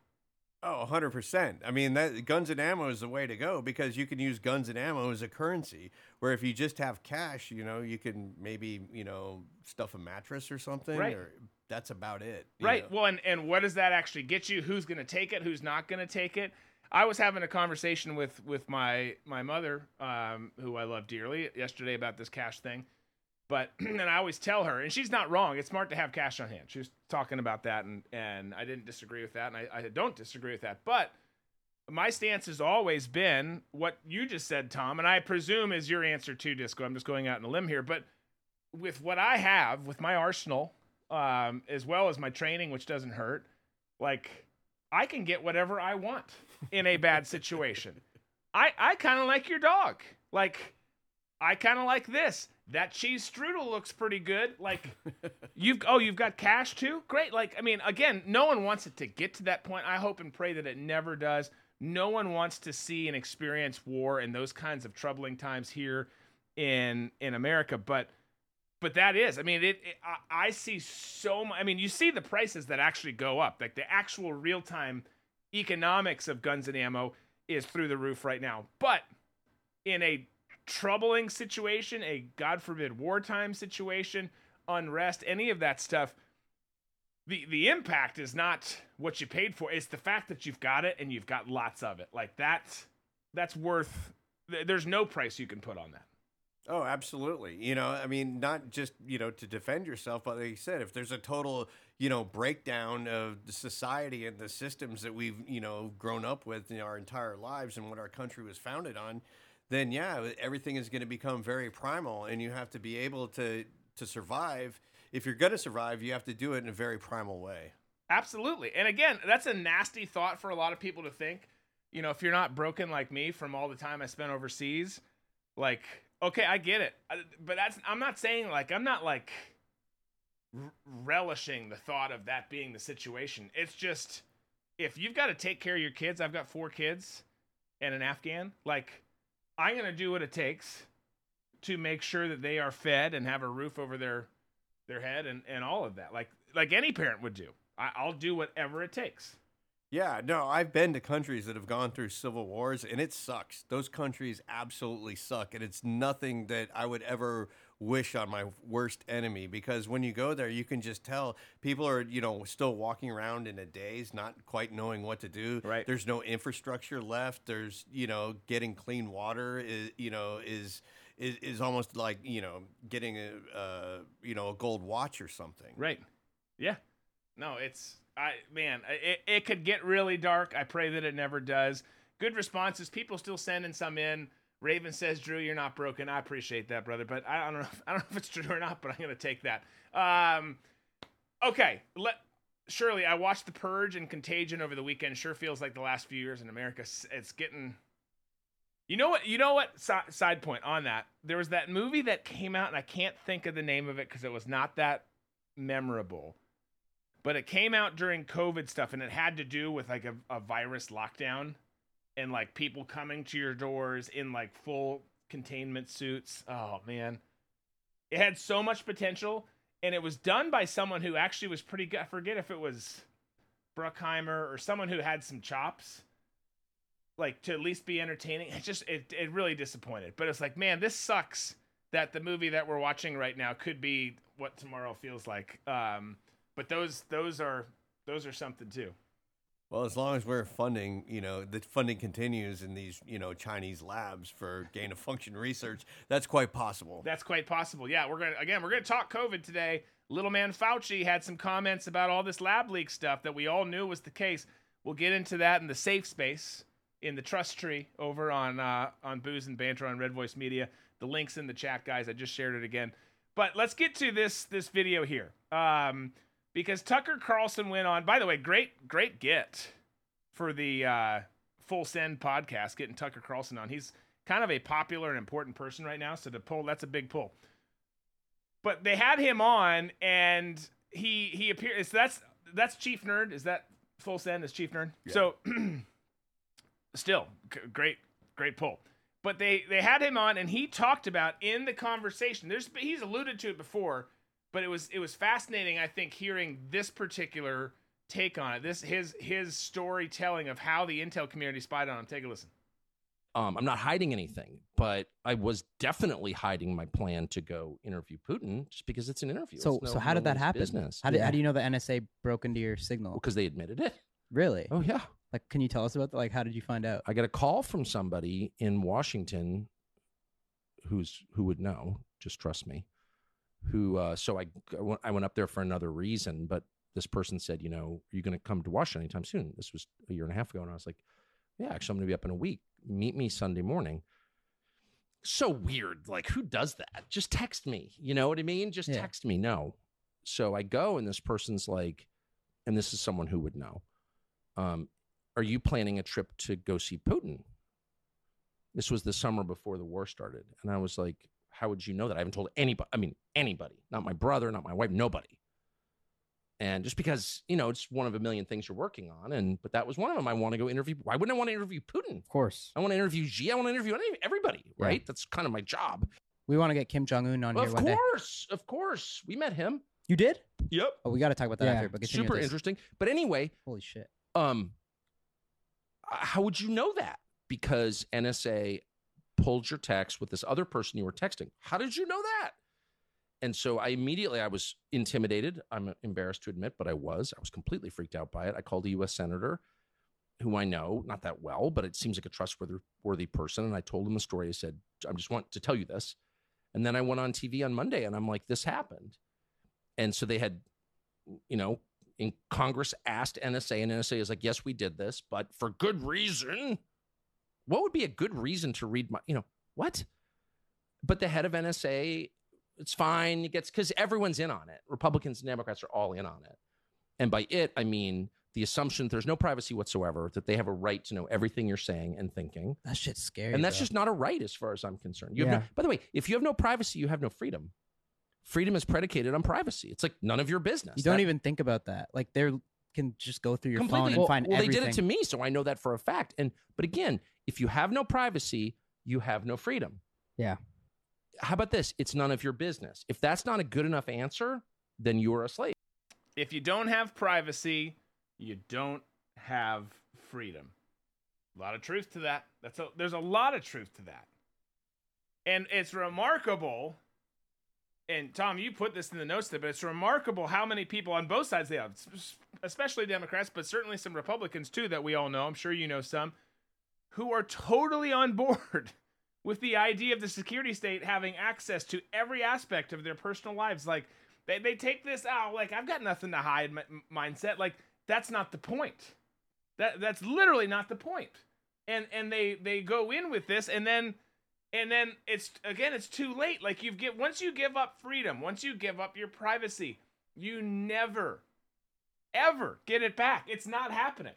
Oh, 100%. I mean, that guns and ammo is the way to go because you can use guns and ammo as a currency. Where if you just have cash, you know, you can maybe, you know, stuff a mattress or something. Right. Or that's about it. Right. know. Well, and, and what does that actually get you? Who's going to take it? Who's not going to take it? I was having a conversation with with my my mother, um, who I love dearly, yesterday about this cash thing. But and I always tell her, and she's not wrong. It's smart to have cash on hand. She was talking about that, and and I didn't disagree with that, and I, I don't disagree with that. But my stance has always been what you just said, Tom, and I presume is your answer too, Disco. I'm just going out on a limb here, but with what I have, with my arsenal, um, as well as my training, which doesn't hurt, like I can get whatever I want in a bad situation. I I kind of like your dog. Like I kind of like this. That cheese strudel looks pretty good. Like you've oh you've got cash too. Great. Like I mean again, no one wants it to get to that point. I hope and pray that it never does. No one wants to see and experience war and those kinds of troubling times here in in America. But but that is i mean it, it I, I see so much i mean you see the prices that actually go up like the actual real-time economics of guns and ammo is through the roof right now. But in a troubling situation a god forbid wartime situation unrest any of that stuff the the impact is not what you paid for. It's the fact that you've got it and you've got lots of it. Like that's that's worth there's no price you can put on that Oh, absolutely. You know, I mean, not just, you know, to defend yourself, but like you said, if there's a total, you know, breakdown of the society and the systems that we've, you know, grown up with in our entire lives and what our country was founded on, then yeah, everything is going to become very primal and you have to be able to to survive. If you're going to survive, you have to do it in a very primal way. Absolutely. And again, that's a nasty thought for a lot of people to think. You know, if you're not broken like me from all the time I spent overseas, like, okay, I get it. I- But that's, I'm not saying like, I'm not like r- relishing the thought of that being the situation. It's just, if you've got to take care of your kids, I've got four kids and an Afghan, like, I'm to do what it takes to make sure that they are fed and have a roof over their their head and, and all of that like like any parent would do I, i'll do whatever it takes Yeah, no, I've been to countries that have gone through civil wars and it sucks. Those countries absolutely suck. And it's nothing that I would ever wish on my worst enemy because when you go there, you can just tell people are, you know, still walking around in a daze, not quite knowing what to do. Right. There's no infrastructure left. There's, you know, getting clean water is, you know, is. Is, is almost like you know getting a uh, you know a gold watch or something. right yeah no it's i man it, it could get really dark i pray that it never does good responses people still sending some in raven says drew you're not broken i appreciate that brother but i don't know if, i don't know if it's true or not but i'm gonna take that um okay let Shirley, I watched The Purge and Contagion over the weekend. Sure feels like the last few years in America. It's getting You know what? You know what? Si- side point on that. There was that movie that came out, and I can't think of the name of it because it was not that memorable. But it came out during COVID stuff, and it had to do with like a, a virus lockdown. and like people coming to your doors in like full containment suits. Oh man. It had so much potential and it was done by someone who actually was pretty good. I forget if it was Bruckheimer or someone who had some chops like to at least be entertaining. It just it it really disappointed. But it's like, man, this sucks that the movie that we're watching right now could be what tomorrow feels like. Um, but those those are those are something too. Well, as long as we're funding, you know, the funding continues in these, you know, Chinese labs for gain of function research, that's quite possible. That's quite possible. Yeah, we're gonna again, we're gonna talk COVID today. Little man Fauci had some comments about all this lab leak stuff that we all knew was the case. We'll get into that in the safe space in the trust tree over on uh, on booze and banter on Red Voice Media. The links in the chat, guys. I just shared it again. But let's get to this this video here. Um, because Tucker Carlson went on. By the way, great great get for the uh, Full Send podcast, getting Tucker Carlson on. He's kind of a popular and important person right now, so to pull that's a big pull. But they had him on, and he he appeared. So that's that's Chief Nerd. Is that Full Send? Is Chief Nerd? Yeah. So still g- great great pull. But they they had him on, and he talked about in the conversation. There's he's alluded to it before, but it was it was fascinating. I think hearing this particular take on it. This his his storytelling of how the intel community spied on him. Take a listen. Um, I'm not hiding anything, but I was definitely hiding my plan to go interview Putin just because it's an interview. So, no- so how no did that happen? Business. How, did, how do you know the NSA broke into your signal? Because they admitted it. Really? Oh yeah. Like, can you tell us about that? Like, how did you find out? I got a call from somebody in Washington who's who would know, just trust me. Who uh so I I went- up there for another reason, but this person said, you know, are you going to come to Washington anytime soon? This was a year and a half ago and I was like, yeah, actually I'm going to be up in a week. Meet me Sunday morning. So weird. Like who does that? Just text me. You know what I mean? Just Yeah. text me. No. So I go and this person's like and this is someone who would know. Um are you planning a trip to go see Putin? This was the summer before the war started. And I was like, how would you know that? I haven't told anybody. I mean, anybody, not my brother, not my wife, nobody. And just because, you know, it's one of a million things you're working on. And, but that was one of them. I want to go interview. Why wouldn't I want to interview Putin? Of course. I want to interview Xi. I want to interview any, everybody, Yeah. right? That's kind of my job. We want to get Kim Jong Un on here of one day. course. Of course. We met him. You did? Yep. Oh, we got to talk about that Yeah. after. But Super interesting. But anyway, Holy shit. um, how would you know that? Because NSA pulled your text with this other person you were texting. How did you know that? And so I immediately I was intimidated. I'm embarrassed to admit, but I was. I was completely freaked out by it. I called a U.S. senator who I know not that well, but it seems like a trustworthy worthy person. And I told him the story. I said, I just want to tell you this. And then I went on TV on Monday and I'm like, this happened. And so they had, you know, in Congress asked NSA, and NSA is like, yes, we did this, but for good reason. What would be a good reason to read my, you know, what? But the head of NSA, it's fine. It gets because everyone's in on it. Republicans and Democrats are all in on it. And by it, I mean the assumption there's no privacy whatsoever, that they have a right to know everything you're saying and thinking. That shit's scary. And that's bro. just not a right as far as I'm concerned. You have no, by the way, if you have no privacy, you have no freedom. Freedom is predicated on privacy. It's like none of your business. You don't That- even think about that. Like, they can just go through your phone completely. and Well, find well, everything. they did it to me, so I know that for a fact. And but again, if you have no privacy, you have no freedom. Yeah. How about this? It's none of your business. If that's not a good enough answer, then you are a slave. If you don't have privacy, you don't have freedom. A lot of truth to that. That's a, there's a lot of truth to that. And it's remarkable. And Tom, you put this in the notes there, but it's remarkable how many people on both sides they have, especially Democrats, but certainly some Republicans too that we all know. I'm sure you know some who are totally on board with the idea of the security state having access to every aspect of their personal lives. Like they, they take this out, like I've got nothing to hide m- mindset. Like that's not the point. That that's literally not the point. And and they they go in with this, and then and then it's again it's too late. Like you've get once you give up freedom, once you give up your privacy, you never ever get it back. It's not happening.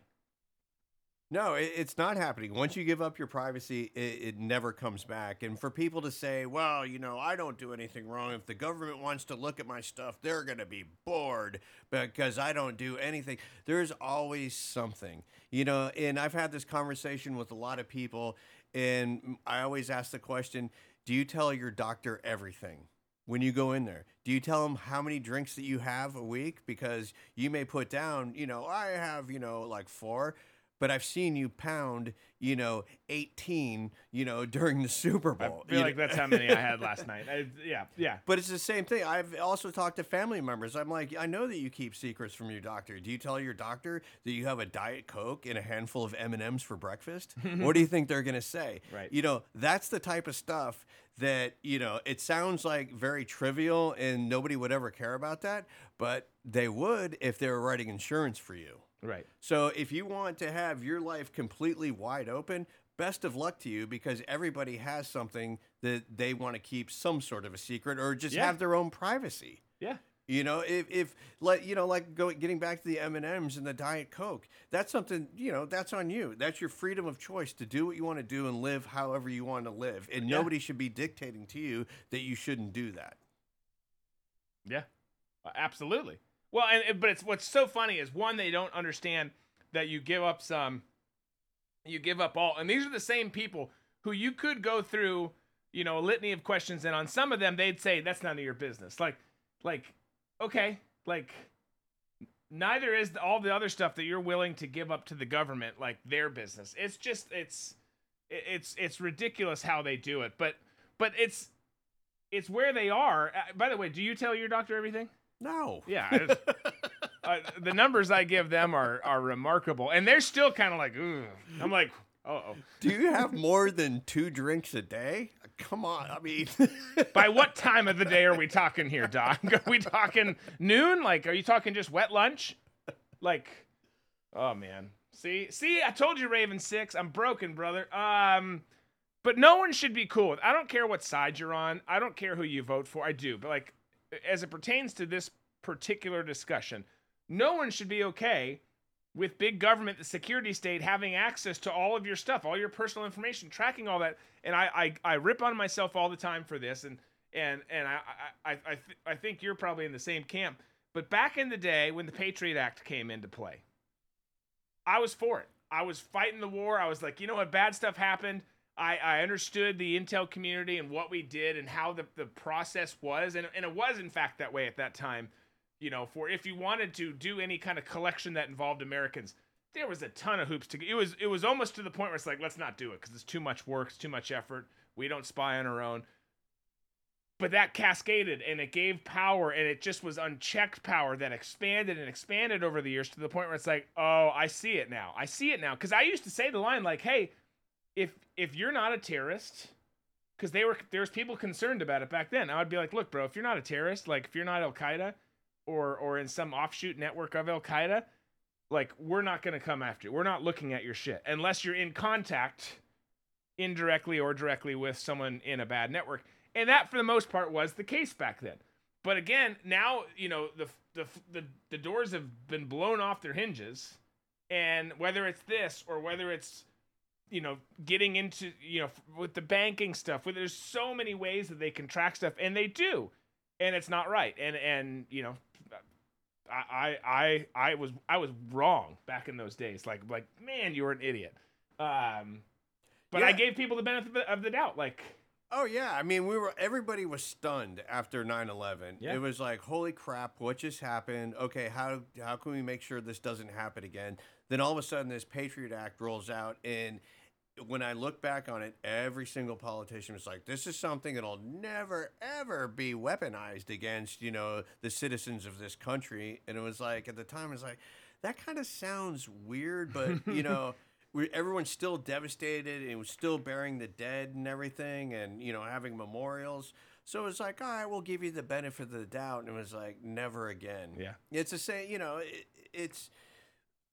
No, it's not happening. Once you give up your privacy, it, it never comes back. And for people to say, well, you know, I don't do anything wrong. If the government wants to look at my stuff, they're going to be bored because I don't do anything. There's always something, you know. And I've had this conversation with a lot of people, and I always ask the question do you tell your doctor everything? when you go in there? Do you tell them how many drinks that you have a week? Because you may put down, you know, I have, you know, like four, but I've seen you pound, you know, 18, you know, during the Super Bowl. I feel You like know- that's how many I had last night. I, yeah, yeah. But it's the same thing. I've also talked to family members. I'm like, I know that you keep secrets from your doctor. Do you tell your doctor that you have a diet coke and a handful of M and M's for breakfast? what do you think they're gonna say? Right. You know, that's the type of stuff that you know. It sounds like very trivial, and nobody would ever care about that, but they would if they were writing insurance for you. Right. So if you want to have your life completely wide open, best of luck to you because everybody has something that they want to keep some sort of a secret or just Yeah. have their own privacy. Yeah. You know, if if like you know, like going getting back to the M and M's and the Diet Coke, that's something you know that's on you. That's your freedom of choice to do what you want to do and live however you want to live, and Yeah. nobody should be dictating to you that you shouldn't do that. Yeah, absolutely. Well, and but it's what's so funny is one they don't understand that you give up some, you give up all, and these are the same people who you could go through, you know, a litany of questions, and on some of them they'd say that's none of your business. Like, like, okay, like. Neither is all the other stuff that you're willing to give up to the government, like their business. It's just it's, it's it's ridiculous how they do it. But but it's it's where they are. Uh, by the way, do you tell your doctor everything? No. Yeah. it's- uh, the numbers I give them are are remarkable, and they're still kind of like, Ugh. I'm like, uh oh. Do you have more than two drinks a day? Come on, I mean, By what time of the day are we talking here, Doc? Are we talking noon? Like, are you talking just wet lunch? Like, oh man. See, see, I told you, Raven Six. I'm broken, brother. Um, but no one should be cool. I don't care what side you're on. I don't care who you vote for. I do, but like, as it pertains to this particular discussion, no one should be okay with big government, the security state, having access to all of your stuff, all your personal information, tracking all that. And I, I, I rip on myself all the time for this, and and and I I I th- I think you're probably in the same camp. But back in the day when the Patriot Act came into play, I was for it. I was fighting the war. I was like, you know what, bad stuff happened. I, I understood the intel community and what we did and how the, the process was. And, and it was, in fact, that way at that time. You know, for if you wanted to do any kind of collection that involved Americans, there was a ton of hoops to get. It was, it was almost to the point where it's like, let's not do it because it's too much work, it's too much effort. We don't spy on our own. But that cascaded and it gave power and it just was unchecked power that expanded and expanded over the years to the point where it's like, oh, I see it now. I see it now. Because I used to say the line like, hey, if if you're not a terrorist, because they were there's people concerned about it back then. I would be like, look, bro, if you're not a terrorist, like if you're not Al Qaeda or or in some offshoot network of Al Qaeda, like we're not gonna come after you. We're not looking at your shit unless you're in contact indirectly or directly with someone in a bad network. And that, for the most part, was the case back then. But again, now you know the the the, the doors have been blown off their hinges, and whether it's this or whether it's you know getting into you know with the banking stuff, where there's so many ways that they can track stuff, and they do, and it's not right. And and you know, I I I I was I was wrong back in those days. Like like man, you were an idiot. Um, but I gave people the benefit of the- of the doubt. Like Oh yeah, I mean we were everybody was stunned after 9/11. Yeah. It was like, "Holy crap, what just happened? Okay, how how can we make sure this doesn't happen again?" Then all of a sudden this Patriot Act rolls out and when I look back on it, every single politician was like, "This is something that'll never ever be weaponized against, you know, the citizens of this country." And it was like at the time it was like, that kind of sounds weird, but you know, we, everyone's still devastated and was still burying the dead and everything and you know having memorials so it was like all right we'll give you the benefit of the doubt and it was like never again Yeah. it's the same you know it, it's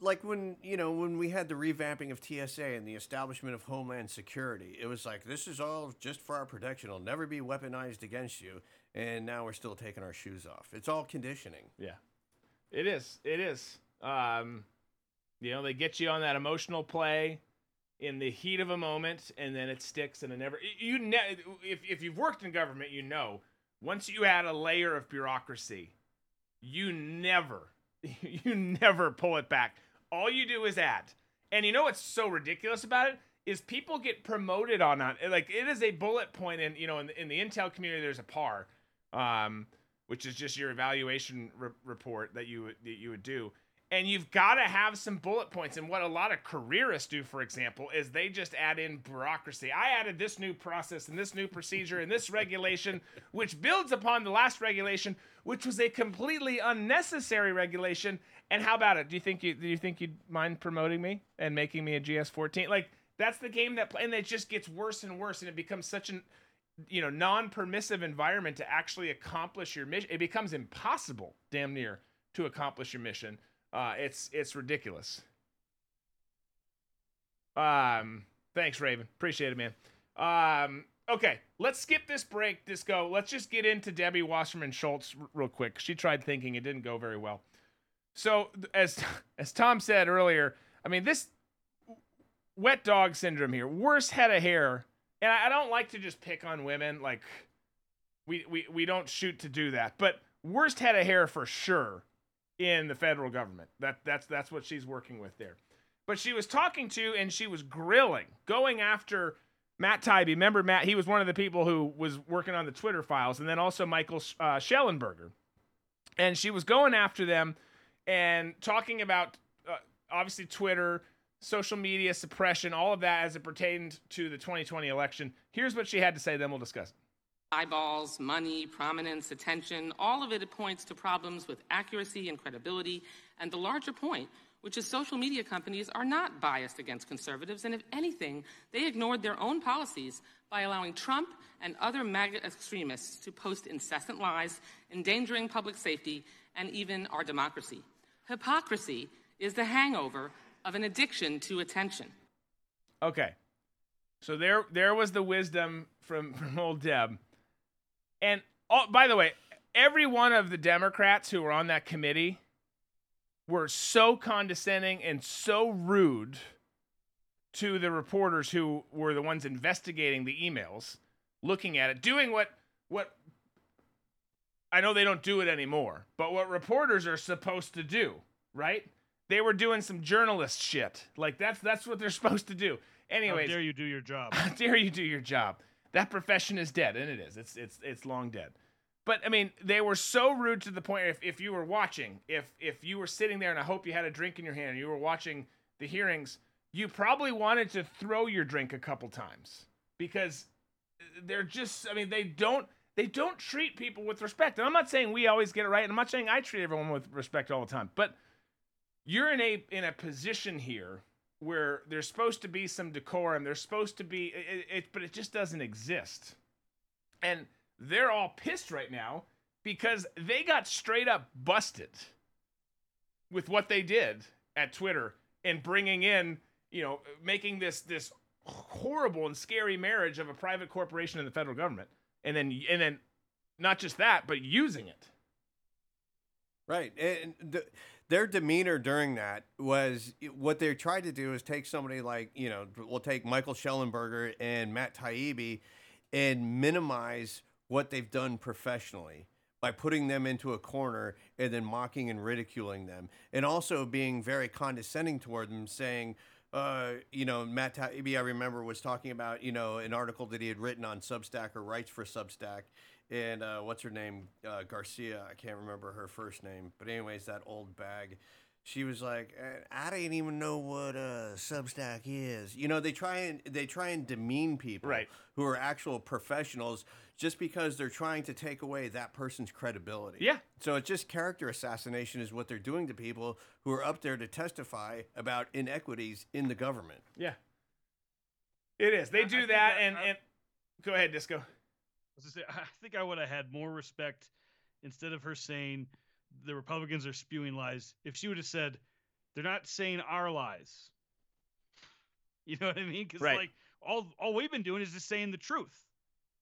like when you know when we had the revamping of TSA and the establishment of Homeland Security, it was like this is all just for our protection. It'll never be weaponized against you. And now we're still taking our shoes off. It's all conditioning. Yeah, it is. It is. Um, You know, they get you on that emotional play in the heat of a moment, and then it sticks, and it never. You ne- if if you've worked in government, you know once you add a layer of bureaucracy, you never, you never pull it back. All you do is add. And you know what's so ridiculous about it is people get promoted on on like it is a bullet point in you know in the, in the Intel community. There's a PAR, um, which is just your evaluation re- report that you that you would do. And you've got to have some bullet points. And what a lot of careerists do, for example, is they just add in bureaucracy. I added this new process and this new procedure and this regulation, which builds upon the last regulation, which was a completely unnecessary regulation. And how about it? Do you think you do you think you'd mind promoting me and making me a GS14? Like that's the game that, play, and it just gets worse and worse, and it becomes such an you know non-permissive environment to actually accomplish your mission. It becomes impossible, damn near, to accomplish your mission. Uh, it's it's ridiculous. Um, thanks, Raven. Appreciate it, man. Um, okay, let's skip this break. Disco. Let's just get into Debbie Wasserman Schultz r- real quick. She tried thinking it didn't go very well. So as as Tom said earlier, I mean this wet dog syndrome here, worst head of hair, and I, I don't like to just pick on women. Like we we we don't shoot to do that, but worst head of hair for sure in the federal government. That that's that's what she's working with there. But she was talking to and she was grilling, going after Matt Taibbi. Remember Matt? He was one of the people who was working on the Twitter files, and then also Michael uh, Shellenberger. And she was going after them and talking about uh, obviously Twitter, social media suppression, all of that as it pertained to the 2020 election. Here's what she had to say. Then we'll discuss eyeballs, money, prominence, attention, all of it points to problems with accuracy and credibility. And the larger point, which is social media companies are not biased against conservatives, and if anything, they ignored their own policies by allowing Trump and other MAGA extremists to post incessant lies, endangering public safety and even our democracy. Hypocrisy is the hangover of an addiction to attention. Okay. So there there was the wisdom from from old Deb. And oh, by the way, every one of the Democrats who were on that committee were so condescending and so rude to the reporters who were the ones investigating the emails, looking at it, doing what what I know they don't do it anymore, but what reporters are supposed to do, right? They were doing some journalist shit. Like that's that's what they're supposed to do. Anyways, How dare you do your job? how dare you do your job? That profession is dead, and it is. It's it's it's long dead. But I mean, they were so rude to the point. If if you were watching, if if you were sitting there, and I hope you had a drink in your hand, and you were watching the hearings, you probably wanted to throw your drink a couple times because they're just. I mean, they don't they don't treat people with respect. And I'm not saying we always get it right, and I'm not saying I treat everyone with respect all the time, but you're in a in a position here where there's supposed to be some decorum. There's supposed to be it, it, but it just doesn't exist. And they're all pissed right now because they got straight up busted with what they did at Twitter and bringing in, you know, making this this horrible and scary marriage of a private corporation and the federal government. And then and then not just that, but using it. Right. And the, their demeanor during that was what they tried to do is take somebody like, you know, we'll take Michael Shellenberger and Matt Taibbi and minimize what they've done professionally by putting them into a corner and then mocking and ridiculing them. And also being very condescending toward them, saying, uh, you know, Matt Taibbi, I remember, was talking about, you know, an article that he had written on Substack or writes for Substack. And uh, what's her name? Uh, Garcia. I can't remember her first name. But, anyways, that old bag. She was like, "Uh, I didn't even know what uh, Substack is. You know, they try and they try and demean people Right. who are actual professionals just because they're trying to take away that person's credibility. Yeah. So it's just character assassination is what they're doing to people who are up there to testify about inequities in the government. Yeah. It is. They I- I do that I- and I- and go ahead, Disco. I was say, I think I would have had more respect instead of her saying the Republicans are spewing lies. If she would have said they're not saying our lies, you know what I mean? Because Right. like all all we've been doing is just saying the truth,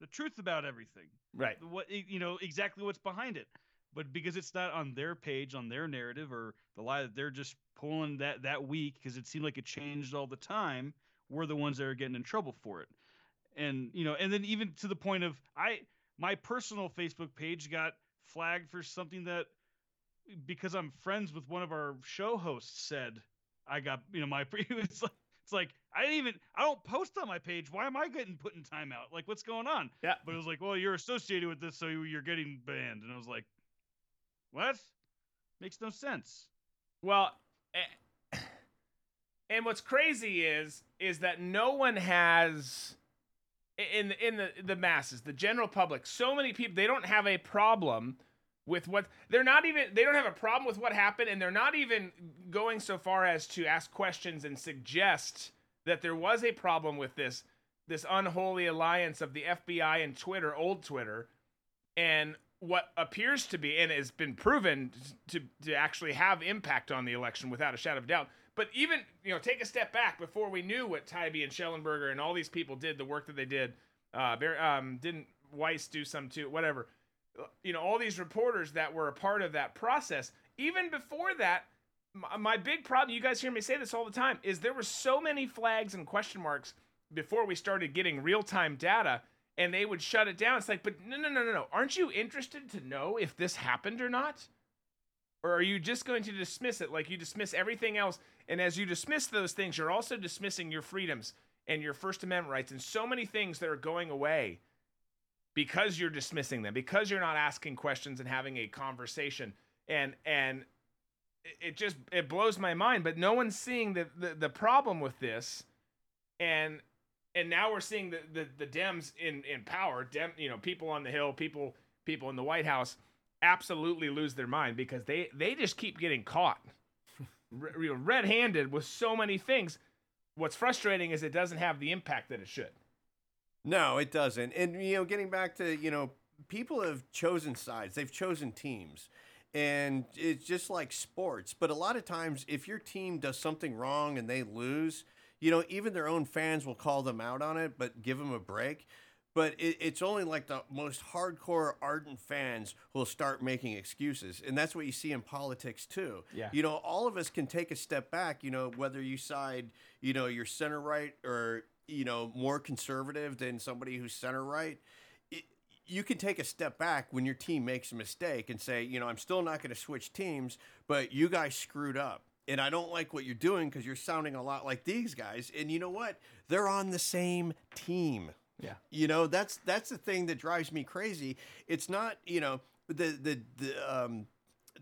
the truth about everything. Right. What you know exactly what's behind it. but because it's not on their page, on their narrative, or the lie that they're just pulling that that week because it seemed like it changed all the time, we're the ones that are getting in trouble for it. And you know, and then even to the point of I my personal Facebook page got flagged for something that because I'm friends with one of our show hosts said I got you know my it's like it's like I didn't even I don't post on my page. Why am I getting put in timeout? Like what's going on? Yeah. But it was like, well, you're associated with this, so you're getting banned. And I was like, what? Makes no sense. Well, eh, and what's crazy is is that no one has in in the the masses, the general public, so many people they don't have a problem with what they're not even they don't have a problem with what happened and they're not even going so far as to ask questions and suggest that there was a problem with this this unholy alliance of the FBI and Twitter, old Twitter, and what appears to be and has been proven to to actually have impact on the election without a shadow of doubt. But even you know, take a step back before we knew what Taibbi and Shellenberger and all these people did, the work that they did. Uh, very, um, didn't Weiss do some too? Whatever. You know, all these reporters that were a part of that process. Even before that, my, my big problem. You guys hear me say this all the time. Is there were so many flags and question marks before we started getting real time data and they would shut it down. It's like, but no, no, no, no, no. Aren't you interested to know if this happened or not? Or are you just going to dismiss it like you dismiss everything else? And as you dismiss those things, you're also dismissing your freedoms and your First Amendment rights and so many things that are going away because you're dismissing them, because you're not asking questions and having a conversation. And and it just it blows my mind. But no one's seeing the the, the problem with this. And and now we're seeing the, the, the Dems in, in power, Dem, you know, people on the Hill, people people in the White House absolutely lose their mind because they, they just keep getting caught red-handed with so many things. What's frustrating is it doesn't have the impact that it should. No, it doesn't. And you know, getting back to you know, people have chosen sides. They've chosen teams. And it's just like sports. But a lot of times, if your team does something wrong and they lose, you know, even their own fans will call them out on it, but give them a break. But it, it's only like the most hardcore, ardent fans who will start making excuses. And that's what you see in politics, too. Yeah. You know, all of us can take a step back, you know, whether you side, you know, you're center right or, you know, more conservative than somebody who's center right. It, you can take a step back when your team makes a mistake and say, you know, I'm still not going to switch teams, but you guys screwed up and I don't like what you're doing because you're sounding a lot like these guys. And you know what? They're on the same team. Yeah. You know, that's that's the thing that drives me crazy. It's not, you know, the the the um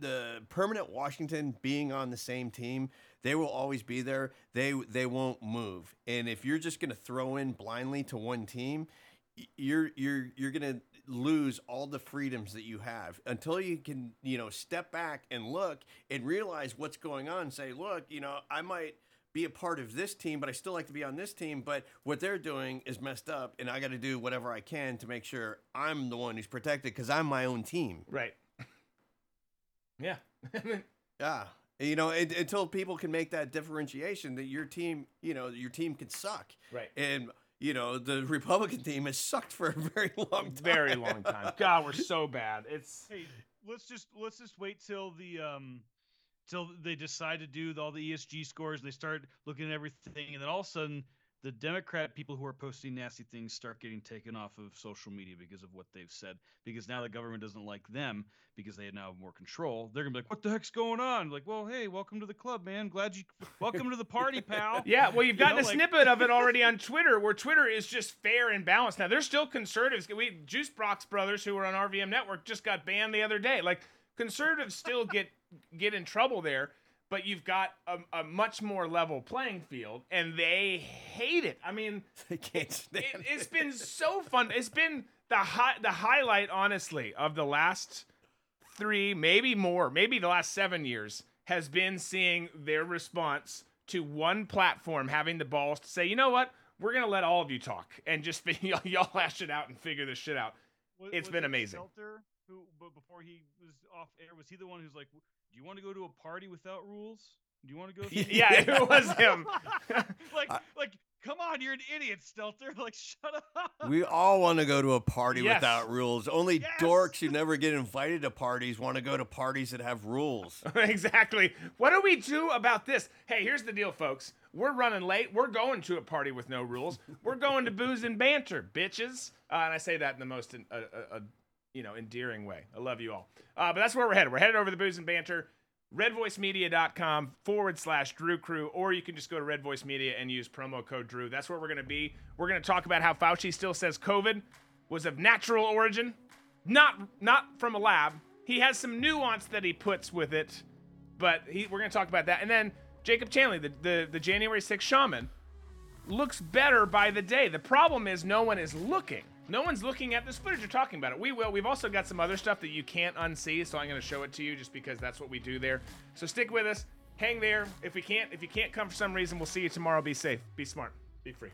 the permanent Washington being on the same team, they will always be there. They they won't move. And if you're just going to throw in blindly to one team, you're you're you're going to lose all the freedoms that you have until you can, you know, step back and look and realize what's going on and say, look, you know, I might be a part of this team, but I still like to be on this team. But what they're doing is messed up, and I got to do whatever I can to make sure I'm the one who's protected because I'm my own team. Right. yeah. yeah. You know, it, until people can make that differentiation that your team, you know, your team can suck. Right. And you know, the Republican team has sucked for a very long time. Very long time. God, we're so bad. It's hey, let's just let's just wait till the um till they decide to do all the ESG scores. and They start looking at everything, and then all of a sudden, the Democrat people who are posting nasty things start getting taken off of social media because of what they've said. Because now the government doesn't like them because they now have more control. They're gonna be like, "What the heck's going on?" Like, well, hey, welcome to the club, man. Glad you welcome to the party, pal. Yeah, well, you've gotten you know, a like... snippet of it already on Twitter, where Twitter is just fair and balanced. Now, there's still conservatives. We Juice Brock's brothers, who were on RVM Network, just got banned the other day. Like, conservatives still get get in trouble there but you've got a, a, much more level playing field, and they hate it. I mean, they can't stand it. It's been so fun. It's been the high, the highlight, honestly, of the last three, maybe more, maybe the last seven years, has been seeing their response to one platform having the balls to say, you know what, we're gonna let all of you talk and just y'all, y'all hash it out and figure this shit out. Was, it's was been it amazing. Stelter, who, but before he was off air, was he the one who's like, "Do you want to go to a party without rules? Do you want to go?" yeah, it was him. like, like Come on, you're an idiot, Stelter. Like, shut up. We all want to go to a party Yes. without rules. Only Yes. dorks who never get invited to parties want to go to parties that have rules. exactly. What do we do about this? Hey, here's the deal, folks. We're running late. We're going to a party with no rules. We're going to booze and banter, bitches. Uh, and I say that in the most, uh, uh, uh, you know, endearing way. I love you all. Uh, but that's where we're headed. We're headed over the booze and banter. redvoicemedia.com forward slash Drew Crew, or you can just go to Red Voice Media and use promo code Drew. That's where we're going to be. We're going to talk about how Fauci still says COVID was of natural origin, not not from a lab. He has some nuance that he puts with it, but he, we're going to talk about that. And then Jacob Chansley, the, the, the January 6th shaman, looks better by the day. The problem is no one is looking. No one's looking at this footage. You're talking about it. We will. We've also got some other stuff that you can't unsee, so I'm going to show it to you just because that's what we do there. So stick with us. Hang there. If we can't, if you can't come for some reason, we'll see you tomorrow. Be safe. Be smart. Be free.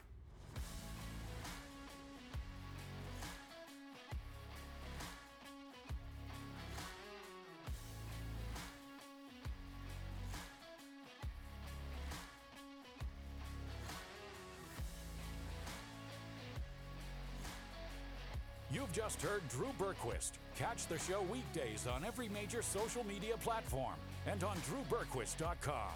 Just heard Drew Berquist. Catch the show weekdays on every major social media platform and on drewberquist.com.